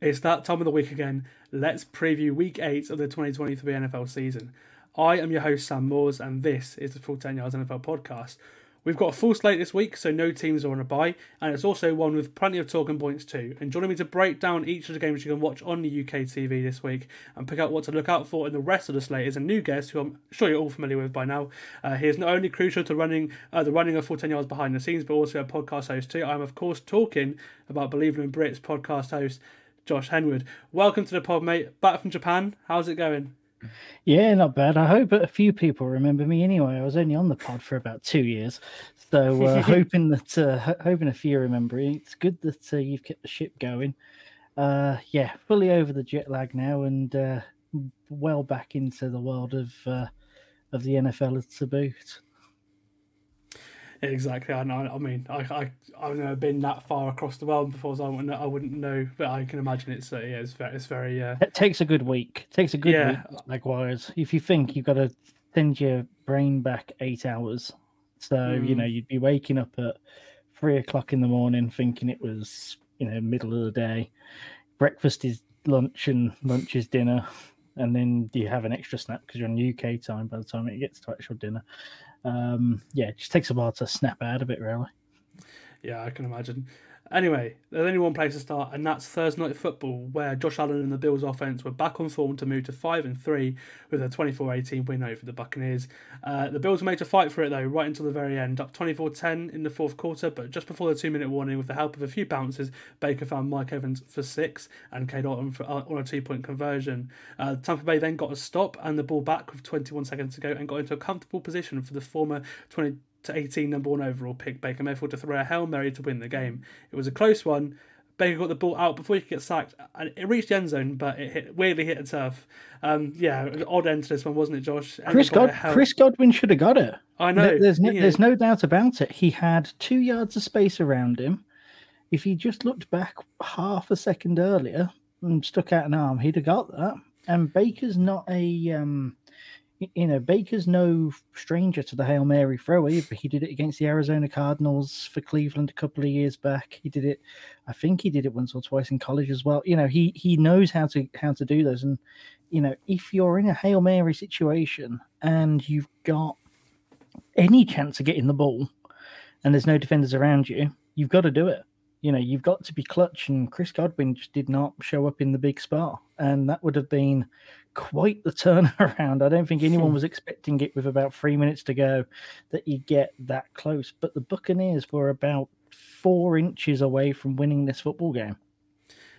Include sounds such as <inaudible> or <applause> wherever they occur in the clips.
It's that time of the week again. Let's preview week eight of the 2023 NFL season. I am your host, Sam Moores, and this is the Full 10 Yards NFL podcast. We've got a full slate this week, so no teams are on a bye, and it's also one with plenty of talking points too. And joining me to break down each of the games you can watch on the UK TV this week and pick out what to look out for in the rest of the slate is a new guest who I'm sure you're all familiar with by now. Uh, he is not only crucial to running uh, the running of Full 10 Yards behind the scenes, but also a podcast host too. I'm, of course, talking about Believing in Brits podcast host Josh Henwood. Welcome to the pod, mate. Back from Japan. How's it going? Yeah, not bad. I hope a few people remember me anyway. I was only on the pod for about two years, so uh, <laughs> hoping that uh, hoping a few remember. It's good that uh, you've kept the ship going. Uh, yeah, fully over the jet lag now, and uh, well back into the world of uh, of the NFL to boot. Exactly. I know. I mean, I, I I've never been that far across the world before, so I wouldn't, I wouldn't know. But I can imagine it's uh, yeah, it's very, it's very. Uh... It takes a good week. It takes a good yeah. week. Likewise, if you think you've got to send your brain back eight hours, so mm. you know you'd be waking up at three o'clock in the morning thinking it was you know middle of the day. Breakfast is lunch and lunch is dinner, and then you have an extra snap because you're on UK time by the time it gets to actual dinner um, yeah, it just takes a while to snap out of it, really. Yeah, I can imagine. Anyway, there's only one place to start, and that's Thursday night football, where Josh Allen and the Bills' offense were back on form to move to five and three with a 24-18 win over the Buccaneers. Uh, the Bills made a fight for it though, right until the very end, up 24-10 in the fourth quarter. But just before the two-minute warning, with the help of a few bounces, Baker found Mike Evans for six and Cade Otton for, uh, on a two-point conversion. Uh, Tampa Bay then got a stop and the ball back with 21 seconds to go, and got into a comfortable position for the former 20 to 18 number one overall pick Baker Mayfield to throw a Hail Mary to win the game. It was a close one. Baker got the ball out before he could get sacked, and it reached the end zone, but it hit, weirdly hit a turf. Um, yeah, odd end to this one, wasn't it, Josh? Chris, God, Chris Godwin should have got it. I know. There's no, there's no doubt about it. He had two yards of space around him. If he just looked back half a second earlier and stuck out an arm, he'd have got that. And Baker's not a um, you know, Baker's no stranger to the Hail Mary throw either. He did it against the Arizona Cardinals for Cleveland a couple of years back. He did it, I think he did it once or twice in college as well. You know, he he knows how to how to do those. And you know, if you're in a Hail Mary situation and you've got any chance of getting the ball and there's no defenders around you, you've got to do it. You know, you've got to be clutch. And Chris Godwin just did not show up in the big spot. And that would have been quite the <laughs> turnaround. I don't think anyone hmm. was expecting it with about three minutes to go that you get that close. But the Buccaneers were about four inches away from winning this football game.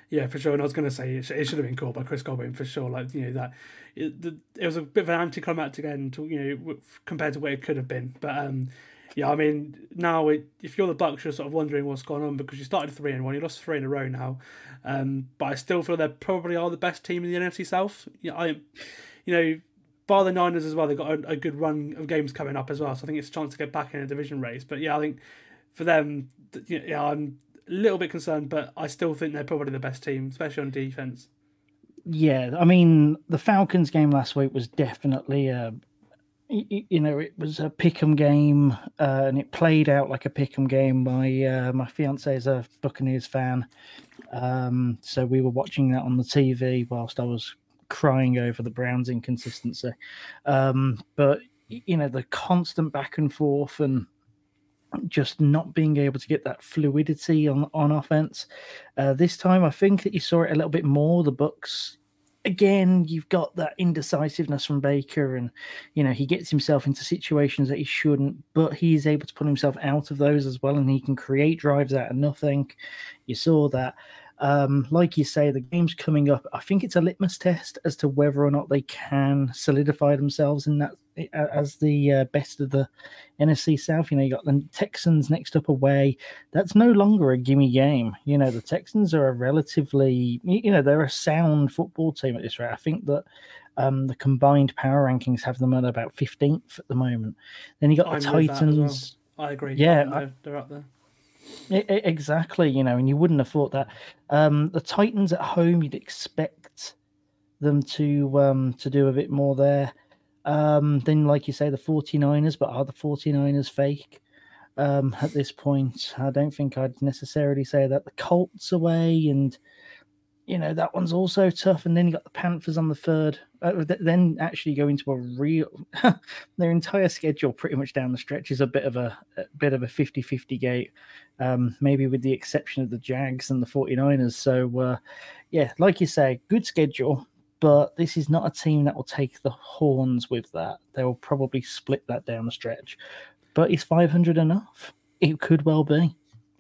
Yeah, for sure. And I was going to say it, should have been called by Chris Godwin for sure. Like you know that it, the, it was a bit of an anticlimactic end, to, you know, compared to what it could have been. But um, yeah, I mean, now it, if you're the Bucs, you're sort of wondering what's going on because you started three and one, you lost three in a row now. Um, but I still feel they probably are the best team in the NFC South. You know, I, you know, bar the Niners as well, they've got a, a, good run of games coming up as well. So I think it's a chance to get back in a division race. But yeah, I think for them, yeah, I'm a little bit concerned, but I still think they're probably the best team, especially on defense. Yeah, I mean, the Falcons game last week was definitely a, you know, it was a pick'em game, uh, and it played out like a pick'em game. My uh, my fiance is a Buccaneers fan, um, so we were watching that on the TV whilst I was crying over the Browns' inconsistency. Um, but you know, the constant back and forth and just not being able to get that fluidity on on offense. Uh, this time, I think that you saw it a little bit more. The Bucs again, you've got that indecisiveness from Baker, and you know he gets himself into situations that he shouldn't, but he's able to pull himself out of those as well, and he can create drives out of nothing. You saw that. Um, like you say, the game's coming up. I think it's a litmus test as to whether or not they can solidify themselves in that as the uh, best of the NFC South. You know, you got the Texans next up away. That's no longer a gimme game. You know, the Texans are a relatively, you know, they're a sound football team at this rate. I think that um, the combined power rankings have them at about 15th at the moment. Then you got the I'm with well. Titans. I agree. Yeah, they're, I- they're up there. Exactly, you know, and you wouldn't have thought that. Um, the Titans at home, you'd expect them to um, to do a bit more there. Um, then, like you say, the 49ers, but are the 49ers fake um, at this point? I don't think I'd necessarily say that. The Colts away, and you know that one's also tough. And then you got the Panthers on the third. Uh, then actually go into a real <laughs> their entire schedule pretty much down the stretch is a bit of a, a bit of a 50-50 gate um, maybe with the exception of the Jags and the 49ers. So, uh, yeah, like you say, good schedule, but this is not a team that will take the horns with that. They will probably split that down the stretch. But is 500 enough? It could well be.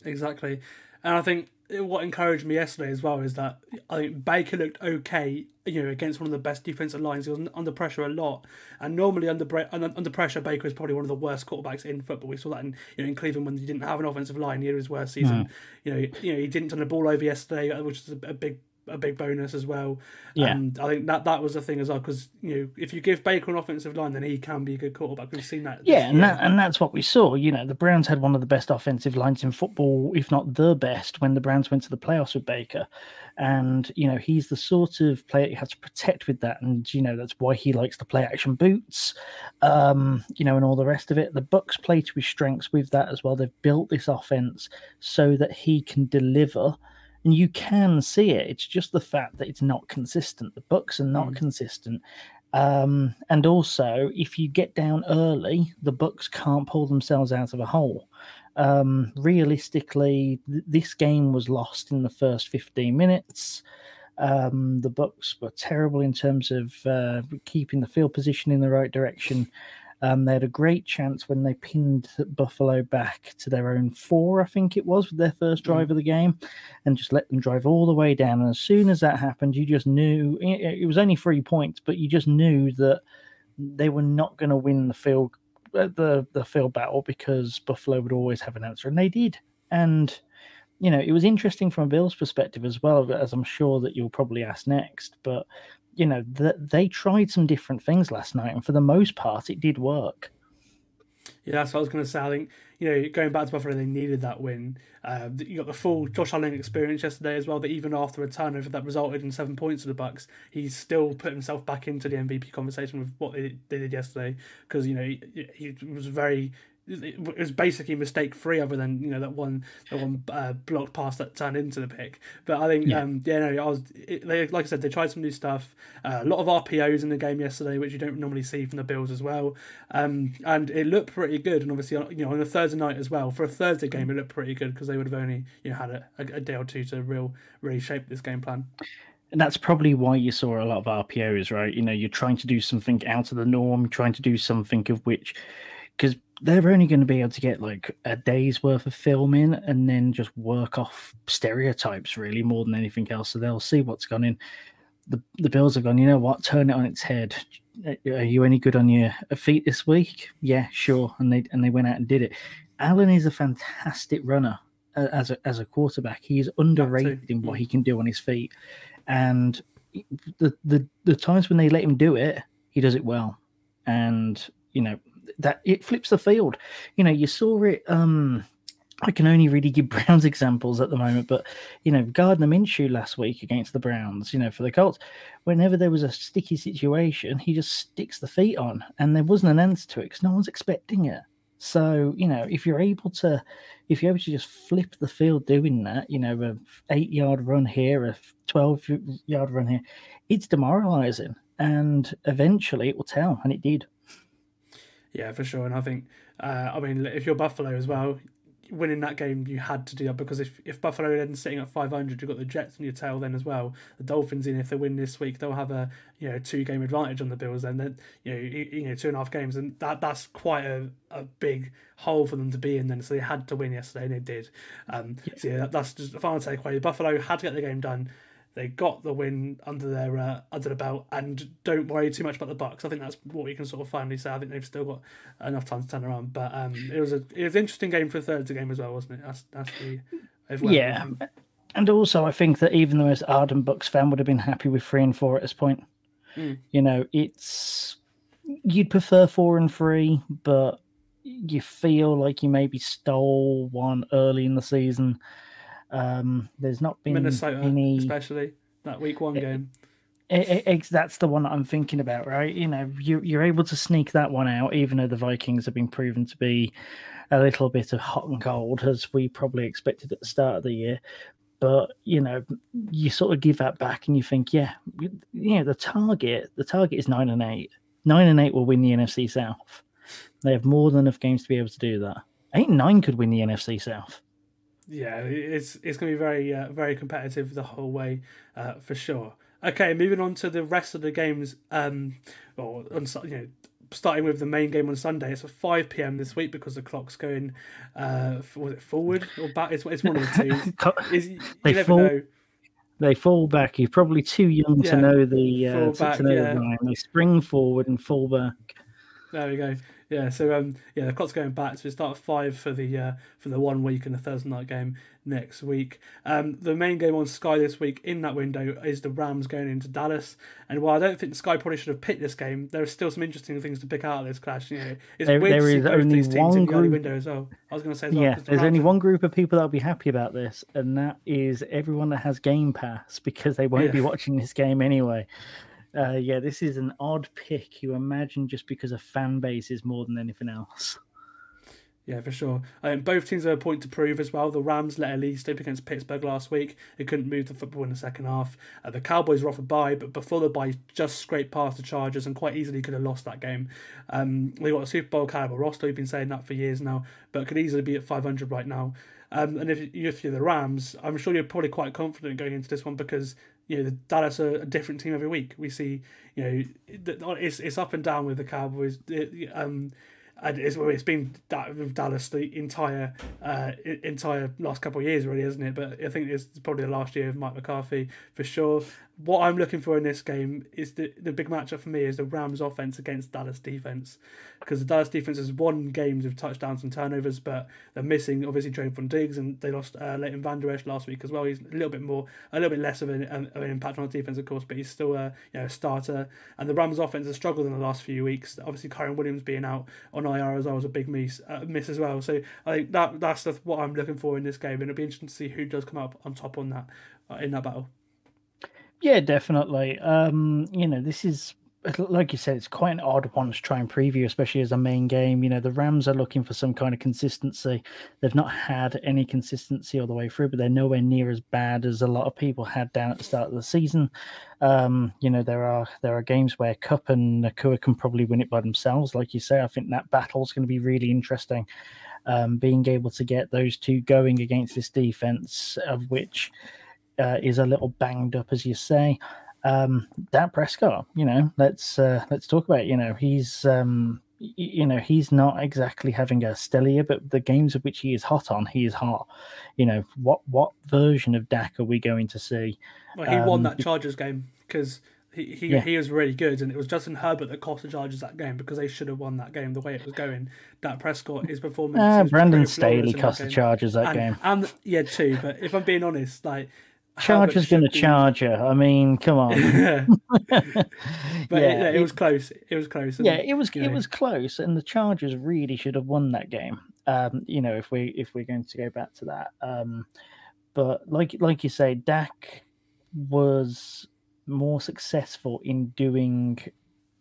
Exactly. And I think what encouraged me yesterday as well is that I think Baker looked okay, you know, against one of the best defensive lines. He was under pressure a lot, and normally under under under pressure, Baker is probably one of the worst quarterbacks in football. We saw that in you know in Cleveland when he didn't have an offensive line. He had his worst season. Hmm. You know, you know he didn't turn the ball over yesterday, which is a, a big a big bonus as well. Yeah. And I think that that was the thing as well because you know if you give Baker an offensive line, then he can be a good quarterback. We've seen that. Yeah, and that and that's what we saw. You know, the Browns had one of the best offensive lines in football, if not the best, when the Browns went to the playoffs with Baker. And you know, he's the sort of player you have to protect with that, and you know that's why he likes to play action boots, um, you know, and all the rest of it. The Bucs play to his strengths with that as well. They've built this offense so that he can deliver. And you can see it. It's just the fact that it's not consistent. The Bucs are not consistent. Um, and also, if you get down early, the Bucs can't pull themselves out of a hole. Um, realistically, th- this game was lost in the first 15 minutes. Um, the Bucs were terrible in terms of uh, keeping the field position in the right direction. Um, they had a great chance when they pinned Buffalo back to their own four, I think it was, with their first drive of the game, and just let them drive all the way down. And as soon as that happened, you just knew it, it was only three points, but you just knew that they were not going to win the field uh, the the field battle because Buffalo would always have an answer, and they did. And you know, it was interesting from a Bills perspective as well, as I'm sure that you'll probably ask next. But you know, th- they tried some different things last night, and for the most part, it did work. Yeah, that's what I was going to say. I think you know, going back to Buffalo, they needed that win. Uh, you got the full Josh Allen experience yesterday as well. That even after a turnover that resulted in seven points for the Bucs, he still put himself back into the MVP conversation with what they, they did yesterday. Because you know he, he was very. It was basically mistake free, other than you know that one that one uh, blocked pass that turned into the pick. But I think yeah, um, yeah no, I was it, they, like I said, they tried some new stuff. Uh, a lot of RPOs in the game yesterday, which you don't normally see from the Bills as well. Um, and it looked pretty good. And obviously, you know, on a Thursday night as well for a Thursday game, it looked pretty good because they would have only you know had a, a, day or two to real really shape this game plan. And that's probably why you saw a lot of RPOs, right? You know, you're trying to do something out of the norm, trying to do something of which, because they're only going to be able to get like a day's worth of film in and then just work off stereotypes really more than anything else. So they'll see what's gone in. The, the Bills have gone, you know what, turn it on its head. Are you any good on your feet this week? Yeah, sure. And they and they went out and did it. Allen is a fantastic runner as a as a quarterback. He is underrated in what mm. he can do on his feet, and the the the times when they let him do it, he does it well, and you know that it flips the field. You know, you saw it. Um, I can only really give <laughs> Browns examples at the moment, but you know, Gardner Minshew last week against the Browns, you know, for the Colts, whenever there was a sticky situation, he just sticks the feet on, and there wasn't an answer to it because no one's expecting it. So you know, if you're able to, if you're able to just flip the field doing that, you know, a eight yard run here, a twelve yard run here, it's demoralizing, and eventually it will tell, and it did. Yeah, for sure. And I think, uh, I mean, if you're Buffalo as well, winning that game, you had to do that because if, if Buffalo then sitting at 500, you've got the Jets on your tail then as well. The Dolphins in, if they win this week, they'll have a you know two game advantage on the Bills. Then then you know you, you know two and a half games, and that that's quite a, a big hole for them to be in. Then so they had to win yesterday, and they did. Um, So yeah, that, that's just the final takeaway. Buffalo had to get the game done. They got the win under their uh, under the belt, and don't worry too much about the Bucs. I think that's what we can sort of finally say. I think they've still got enough time to turn around. But um, it was a it was an interesting game for a Thursday game as well, wasn't it? That's that's the Yeah. And also, I think that even the most ardent Bucs fan would have been happy with three and four at this point. Mm. You know, it's you'd prefer four and three, but you feel like you maybe stole one early in the season. Um, there's not been Minnesota, any. especially that week one game. E- e- ex- that's the one that I'm thinking about, right? You know, you, you're able to sneak that one out, even though the Vikings have been proven to be a little bit of hot and cold, as we probably expected at the start of the year. But you know, you sort of give that back, and you think, yeah, you know, the target, the target is nine and eight. Nine and eight will win the NFC South. They have more than enough games to be able to do that. Eight and nine could win the NFC South. Yeah, it's it's going to be very uh, very competitive the whole way uh, for sure. Okay, moving on to the rest of the games. Um, or on you know, starting with the main game on Sunday. It's at five pm this week because the clock's going. Uh, was it forward or back? It's, it's one of the two. <laughs> They fall- know. They fall back. You're probably too young Yeah, to know the uh, to, back, to know yeah. the line. They spring forward and fall back. There we go. Yeah, so um, yeah, the clock's going back. So we start at five for the uh, for the one week and the Thursday night game next week. Um, the main game on Sky this week in that window is the Rams going into Dallas. And while I don't think Sky probably should have picked this game, there are still some interesting things to pick out of this clash. You know, it's There- weird there is only these teams one group- window as well. I was going to say, as well, Yeah, the there's only one group of people that'll be happy about this, and that is everyone that has Game Pass because they won't be watching this game anyway. Uh, yeah, this is an odd pick. You imagine just because of fan bases more than anything else. Yeah, for sure. Um, both teams have a point to prove as well. The Rams let a lead slip against Pittsburgh last week. They couldn't move the football in the second half. Uh, the Cowboys were off a bye, but before the bye, just scraped past the Chargers and quite easily could have lost that game. Um, they got a Super Bowl caliber roster. We've been saying that for years now, but could easily be at 500 right now. Um, and if, if you're the Rams, I'm sure you're probably quite confident going into this one because you know the Dallas are a different team every week. We see, you know, it's it's up and down with the Cowboys. It- um, and it's, it's been that with Dallas the entire uh, entire last couple of years, really, isn't it? But I think it's probably the last year of Mike McCarthy for sure. What I'm looking for in this game is the the big matchup for me is the Rams offense against Dallas defense, because the Dallas defense has won games with touchdowns and turnovers, but they're missing obviously Trevon Diggs and they lost uh, Leighton Vander Esch last week as well. He's a little bit more, a little bit less of an, an impact on the defense, of course, but he's still a you know starter. And the Rams offense has struggled in the last few weeks. Obviously, Kyren Williams being out on IR as well was a big miss, uh, miss as well. So I think that that's what I'm looking for in this game, and it'll be interesting to see who does come up on top on that uh, in that battle. Yeah, definitely. Um, you know, this is like you said, it's quite an odd one to try and preview, especially as a main game. You know, the Rams are looking for some kind of consistency. They've not had any consistency all the way through, but they're nowhere near as bad as a lot of people had down at the start of the season. Um, you know, there are there are games where Kupp and Nacua can probably win it by themselves. Like you say, I think that battle is going to be really interesting. Um, being able to get those two going against this defense, of which uh, is a little banged up, as you say. Um, Dak Prescott, you know, let's uh, let's talk about. it. You know, he's um, you know he's not exactly having a stellar year, but the games of which he is hot on, he is hot. You know, what what version of Dak are we going to see? Well, he won Um, that Chargers game because he he, Yeah. he was really good, and it was Justin Herbert that cost the Chargers that game because they should have won that game the way it was going. Dak Prescott, his performance. Uh, Brandon Staley cost the. Chargers that and, game. and yeah, too. But if I'm being honest, like Chargers going to charge her. I mean, come on. <laughs> <laughs> but Yeah, it, it was close. It was close. yeah, it was it know, was close, and the Chargers really should have won that game. Um, you know, if we if we're going to go back to that, um, but like like you say, Dak was more successful in doing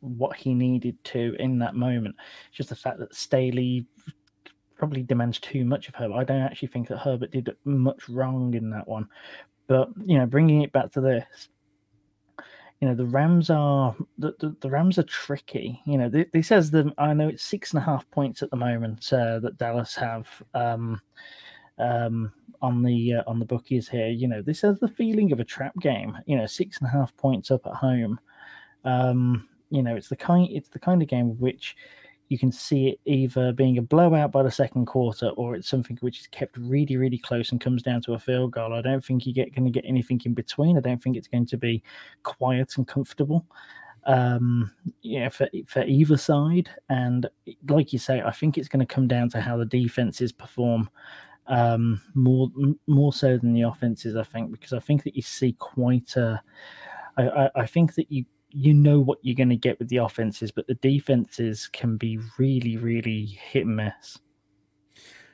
what he needed to in that moment. It's just the fact that Staley probably demands too much of her. I don't actually think that Herbert did much wrong in that one. But you know, bringing it back to this, you know, the Rams are the, the, the Rams are tricky. You know, th- this says the I know it's six and a half points at the moment uh, that Dallas have um, um, on the uh, on the bookies here. You know, this has the feeling of a trap game. You know, six and a half points up at home. Um, you know, it's the kind it's the kind of game which you can see it either being a blowout by the second quarter or it's something which is kept really, really close and comes down to a field goal. I don't think you get going to get anything in between. I don't think it's going to be quiet and comfortable. Um, yeah, for for either side, and like you say, I think it's going to come down to how the defenses perform um, more more so than the offenses. I think because I think that you see quite a. I, I, I think that you you know what you're going to get with the offenses, but the defenses can be really, really hit and miss.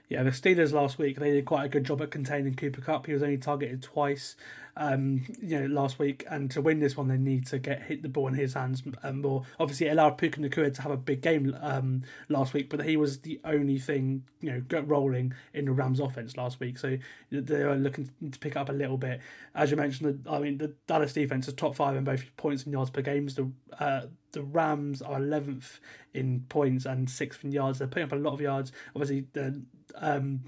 Yeah, the Steelers last week they did quite a good job at containing Cooper Kupp. He was only targeted twice, um, you know, last week. And to win this one, they need to get hit the ball in his hands um, more. Obviously, it allowed Puka Nacua to have a big game um, last week, but he was the only thing, you know, got rolling in the Rams offense last week. So they are looking to pick up a little bit. As you mentioned, the, I mean, the Dallas defense is top five in both points and yards per games. The uh, the Rams are 11th in points and sixth in yards. They're putting up a lot of yards. Obviously, they're um,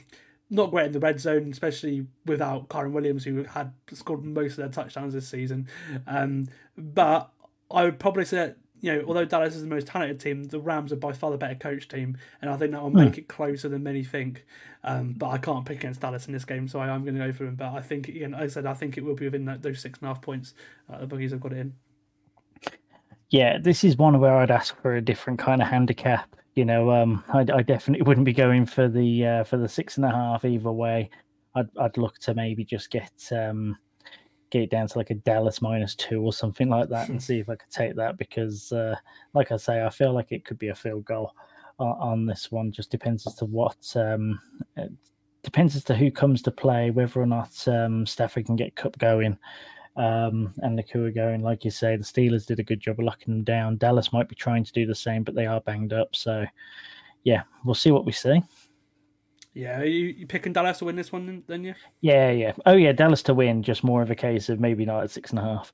not great in the red zone, especially without Kyren Williams, who had scored most of their touchdowns this season. Um, but I would probably say that, you know, although Dallas is the most talented team, the Rams are by far the better coach team, and I think that will make mm. it closer than many think. Um, but I can't pick against Dallas in this game, so I am going to go for them. But I think, again, like I said, I think it will be within that, those six and a half points. Uh, the bookies have got it in. Yeah, this is one where I'd ask for a different kind of handicap you know, um, I, I, definitely wouldn't be going for the uh, for the six and a half either way. I'd I'd look to maybe just get um, get it down to like a Dallas minus two or something like that, and <laughs> see if I could take that because, uh, like I say, I feel like it could be a field goal on, on this one. Just depends as to what um, depends as to who comes to play, whether or not um, Stafford can get Kupp going um, and Nacua going. Like you say, the Steelers did a good job of locking them down. Dallas might be trying to do the same, but they are banged up. So, yeah, we'll see what we see. Yeah, are you, you picking Dallas to win this one, then? You? Yeah, yeah. Oh, yeah, Dallas to win. Just more of a case of maybe not at six and a half.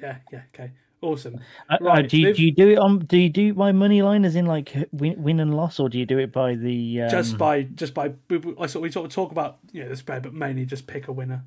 Yeah, yeah. Okay, awesome. Uh, uh right, uh, do you do you do it on? Do you do my money line as in like win, win and loss, or do you do it by the um... just by just by? I sort we sort of talk about you know the spread, but mainly just pick a winner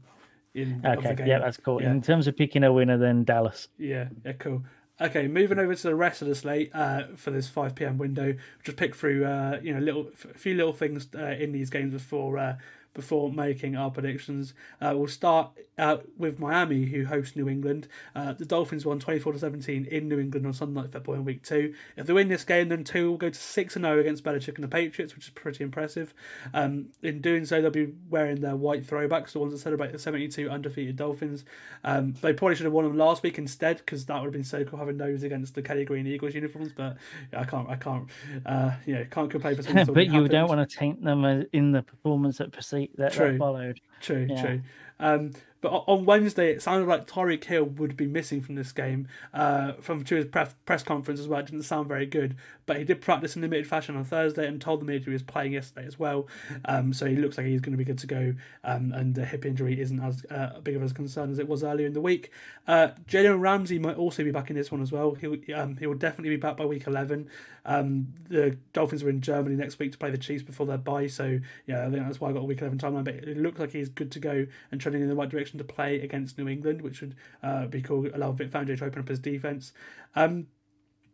in okay, yeah, that's cool. Yeah. In terms of picking a winner, then Dallas. Yeah, yeah, cool. Okay, moving over to the rest of the slate uh, for this 5 p.m. window. Just pick through, uh, you know, little a few little things uh, in these games before uh, before making our predictions. Uh, we'll start uh, with Miami, who host New England. Uh, the Dolphins won 24 to 17 in New England on Sunday Night Football in week two. If they win this game, then Tua will go to 6 0 against Belichick and the Patriots, which is pretty impressive. Um, in doing so, they'll be wearing their white throwbacks, the ones that celebrate the 72 undefeated Dolphins. Um, they probably should have won them last week instead, because that would have been so cool having those against the Kelly Green Eagles uniforms. But yeah, I can't, I can't, uh, yeah, can't complain for <laughs> something. but you happened. don't want to taint them uh, in the performance that that, true. that followed. True, yeah. true. Um, but on Wednesday, it sounded like Tyreek Hill would be missing from this game. Uh, from to his press conference as well, it didn't sound very good. But he did practice in limited fashion on Thursday and told the media he was playing yesterday as well. Um, so he looks like he's going to be good to go. Um, and the hip injury isn't as uh, big of a concern as it was earlier in the week. Uh, Jalen Ramsey might also be back in this one as well. He um, he will definitely be back by week eleven. Um, the Dolphins are in Germany next week to play the Chiefs before their bye. So yeah, I think that's why I got a week eleven timeline. But it looks like he's good to go and trending in the right direction to play against New England, which would uh, be cool. Allow Vic Fangio to open up his defense. Um,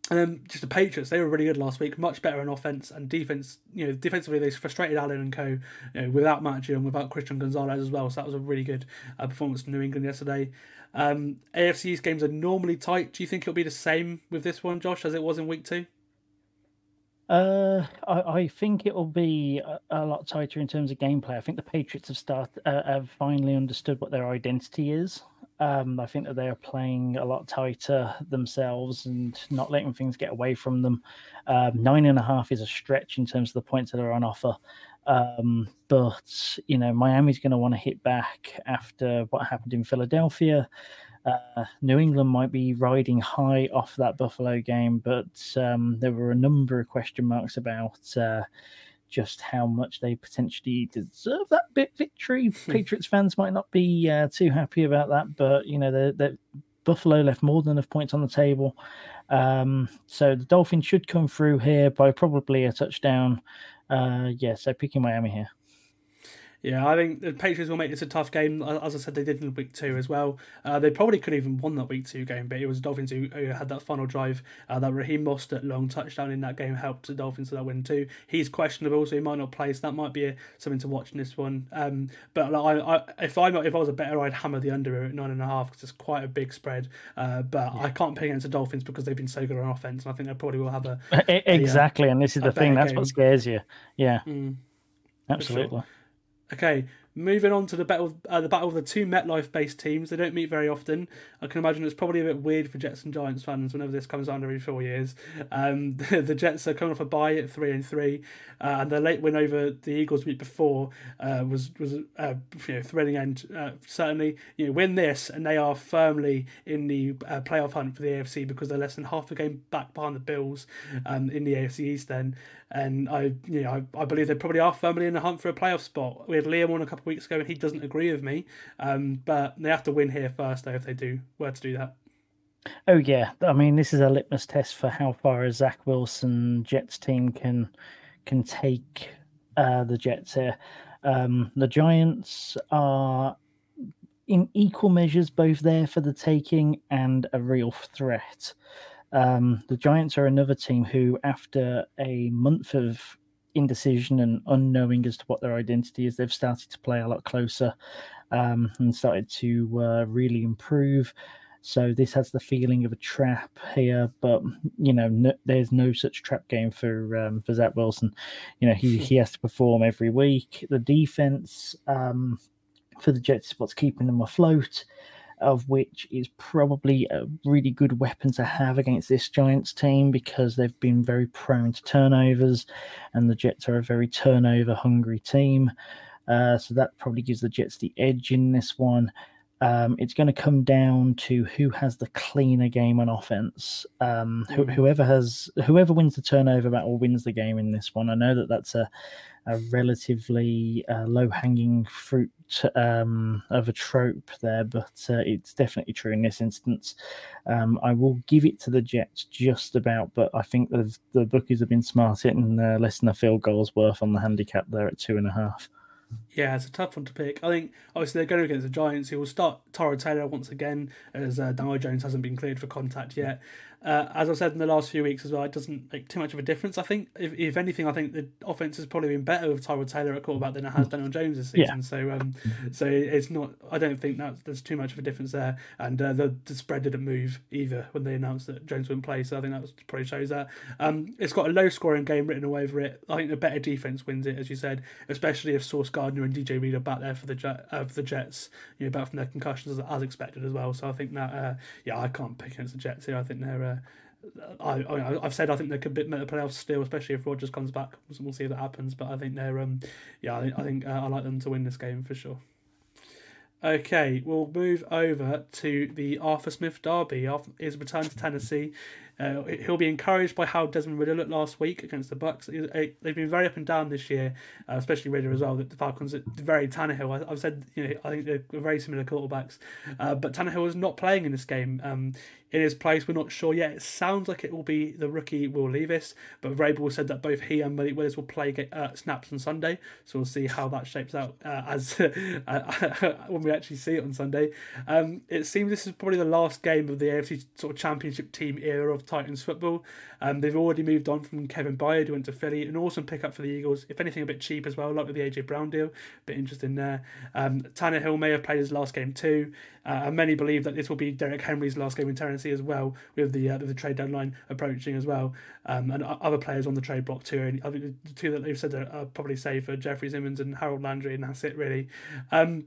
and then just the Patriots, they were really good last week, much better on offense and defense. You know, defensively they frustrated Allen and co. You know, without Matt and without Christian Gonzalez as well. So that was a really good uh, performance from New England yesterday. Um, AFC East games are normally tight. Do you think it'll be the same with this one, Josh, as it was in week two? Uh, I, I, think it will be a, a, lot tighter in terms of gameplay. I think the Patriots have started uh, have finally understood what their identity is. Um, I think that they are playing a lot tighter themselves and not letting things get away from them. Um, nine and a half is a stretch in terms of the points that are on offer. Um, but you know, Miami's going to want to hit back after what happened in Philadelphia. Uh, New England might be riding high off that Buffalo game, but um, there were a number of question marks about uh, just how much they potentially deserve that bit victory. Hmm. Patriots fans might not be uh, too happy about that, but you know, the Buffalo left more than enough points on the table. Um, so the Dolphins should come through here by probably a touchdown. Uh, yeah, so picking Miami here. Yeah, I think the Patriots will make this a tough game. As I said, they did in week two as well. Uh, they probably could have even won that week two game, but it was Dolphins who, who had that final drive. Uh, that Raheem Mostert long touchdown in that game helped the Dolphins to that win too. He's questionable, so he might not play. So that might be a, something to watch in this one. Um, but like, I, I, if I if I was a bettor, I'd hammer the under at nine and a half because it's quite a big spread. Uh, but yeah. I can't pick against the Dolphins because they've been so good on offense, and I think they probably will have a <laughs> exactly. And this is the thing. That's game. what scares you. Yeah, mm, absolutely. Okay, moving on to the battle, uh, the battle of the two MetLife-based teams. They don't meet very often. I can imagine it's probably a bit weird for Jets and Giants fans whenever this comes out every four years. Um, <laughs> the, the, Jets are coming off a bye at three and three, uh, and their late win over the Eagles week before uh, was was uh, you know thrilling end. Uh, certainly, you know, win this and they are firmly in the uh, playoff hunt for the AFC because they're less than half a game back behind the Bills um, in the AFC East. Then, and I you know I, I believe they probably are firmly in the hunt for a playoff spot. We had Liam on a couple of weeks ago and he doesn't agree with me, um, but they have to win here first though if they do were to do that. Oh yeah, I mean this is a litmus test for how far a Zach Wilson Jets team can can take uh, the Jets here. Um, the Giants are in equal measures both there for the taking and a real threat. Um, the Giants are another team who, after a month of indecision and unknowing as to what their identity is, they've started to play a lot closer um, and started to uh, really improve. So this has the feeling of a trap here, but you know, no, there's no such trap game for um, for Zach Wilson. You know, he he has to perform every week. The defense um, for the Jets is what's keeping them afloat of which is probably a really good weapon to have against this Giants team because they've been very prone to turnovers, and the Jets are a very turnover hungry team. Uh, so that probably gives the Jets the edge in this one. Um, it's going to come down to who has the cleaner game on offense. Um, wh- mm. whoever has whoever wins the turnover battle wins the game in this one. I know that that's a a relatively uh, low hanging fruit um, of a trope there, but uh, it's definitely true in this instance. Um, I will give it to the Jets just about, but I think the the bookies have been smart hitting uh, less than a field goal's worth on the handicap there at two and a half. Yeah, it's a tough one to pick. I think obviously they're going against the Giants, who will start Tyrod Taylor once again, as uh, Daniel Jones hasn't been cleared for contact yet. Uh, as I've said in the last few weeks as well, it doesn't make too much of a difference. I think, if, if anything, I think the offense has probably been better with Tyrod Taylor at quarterback than it has Daniel Jones this season. Yeah. So, um, so it's not. I don't think that there's too much of a difference there. And uh, the, the spread didn't move either when they announced that Jones wouldn't play. So I think that was, probably shows that. Um, it's got a low scoring game written all over it. I think the better defense wins it, as you said, especially if Sauce Gardner and DJ Reed are back there for the uh, for the Jets. You know, back from their concussions as, as expected as well. So I think that uh, yeah, I can't pick against the Jets here. I think they're uh, I, I have said I think they could make the playoffs still, especially if Rodgers comes back. We'll see if that happens. But I think they're um yeah I think I think uh, I like them to win this game for sure. Okay, we'll move over to the Arthur Smith Derby. His return to Tennessee. Uh, he'll be encouraged by how Desmond Ridder looked last week against the Bucs. They've been very up and down this year, uh, especially Ridder as well. The Falcons are very Tannehill. I, have said you know I think they're very similar quarterbacks, uh, but Tannehill is not playing in this game. Um, in his place. We're not sure yet. It sounds like it will be the rookie Will Levis, but Vrabel said that both he and Malik Willis will play uh, snaps on Sunday. So we'll see how that shapes out uh, as <laughs> uh, <laughs> when we actually see it on Sunday. Um, it seems this is probably the last game of the AFC sort of championship team era of Titans football. Um, they've already moved on from Kevin Byard, who went to Philly, an awesome pickup for the Eagles. If anything, a bit cheap as well, like with the AJ Brown deal. Bit interesting there. Um, Tannehill may have played his last game too, uh, and many believe that this will be Derrick Henry's last game in Tennessee as well, with the uh, with the trade deadline approaching as well, um, and other players on the trade block too. And I think the two that they've said are, are probably safe are Jeffery Simmons and Harold Landry, and that's it really. Um,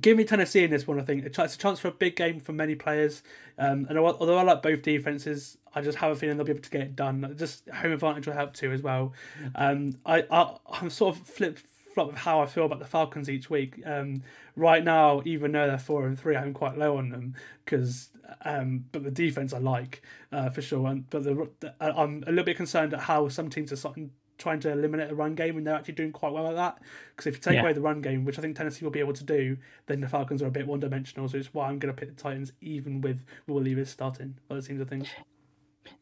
give me Tennessee in this one. I think it's a chance for a big game for many players. Um, and although I like both defenses, I just have a feeling they'll be able to get it done. Just home advantage will help too as well. Um, I, I I'm sort of flip flop with how I feel about the Falcons each week. Um, right now, even though they're four and three, I'm quite low on them because, um, but the defense I like uh, for sure. And, but the, the, I'm a little bit concerned at how some teams are starting trying to eliminate the run game and they're actually doing quite well at that. Because if you take yeah. away the run game, which I think Tennessee will be able to do, then the Falcons are a bit one dimensional. So it's why I'm going to pick the Titans even with Will Levis starting by the seems of things.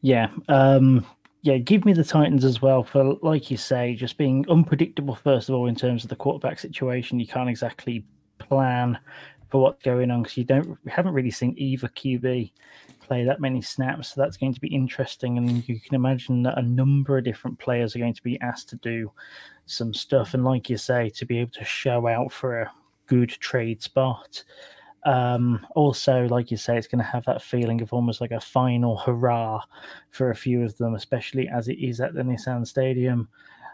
Yeah. Um, yeah, give me the Titans as well for, like you say, just being unpredictable, first of all, in terms of the quarterback situation. You can't exactly plan for what's going on because you don't we haven't really seen either QB play that many snaps. So that's going to be interesting. And you can imagine that a number of different players are going to be asked to do some stuff. And like you say, to be able to show out for a good trade spot. Um, also, like you say, it's going to have that feeling of almost like a final hurrah for a few of them, especially as it is at the Nissan Stadium.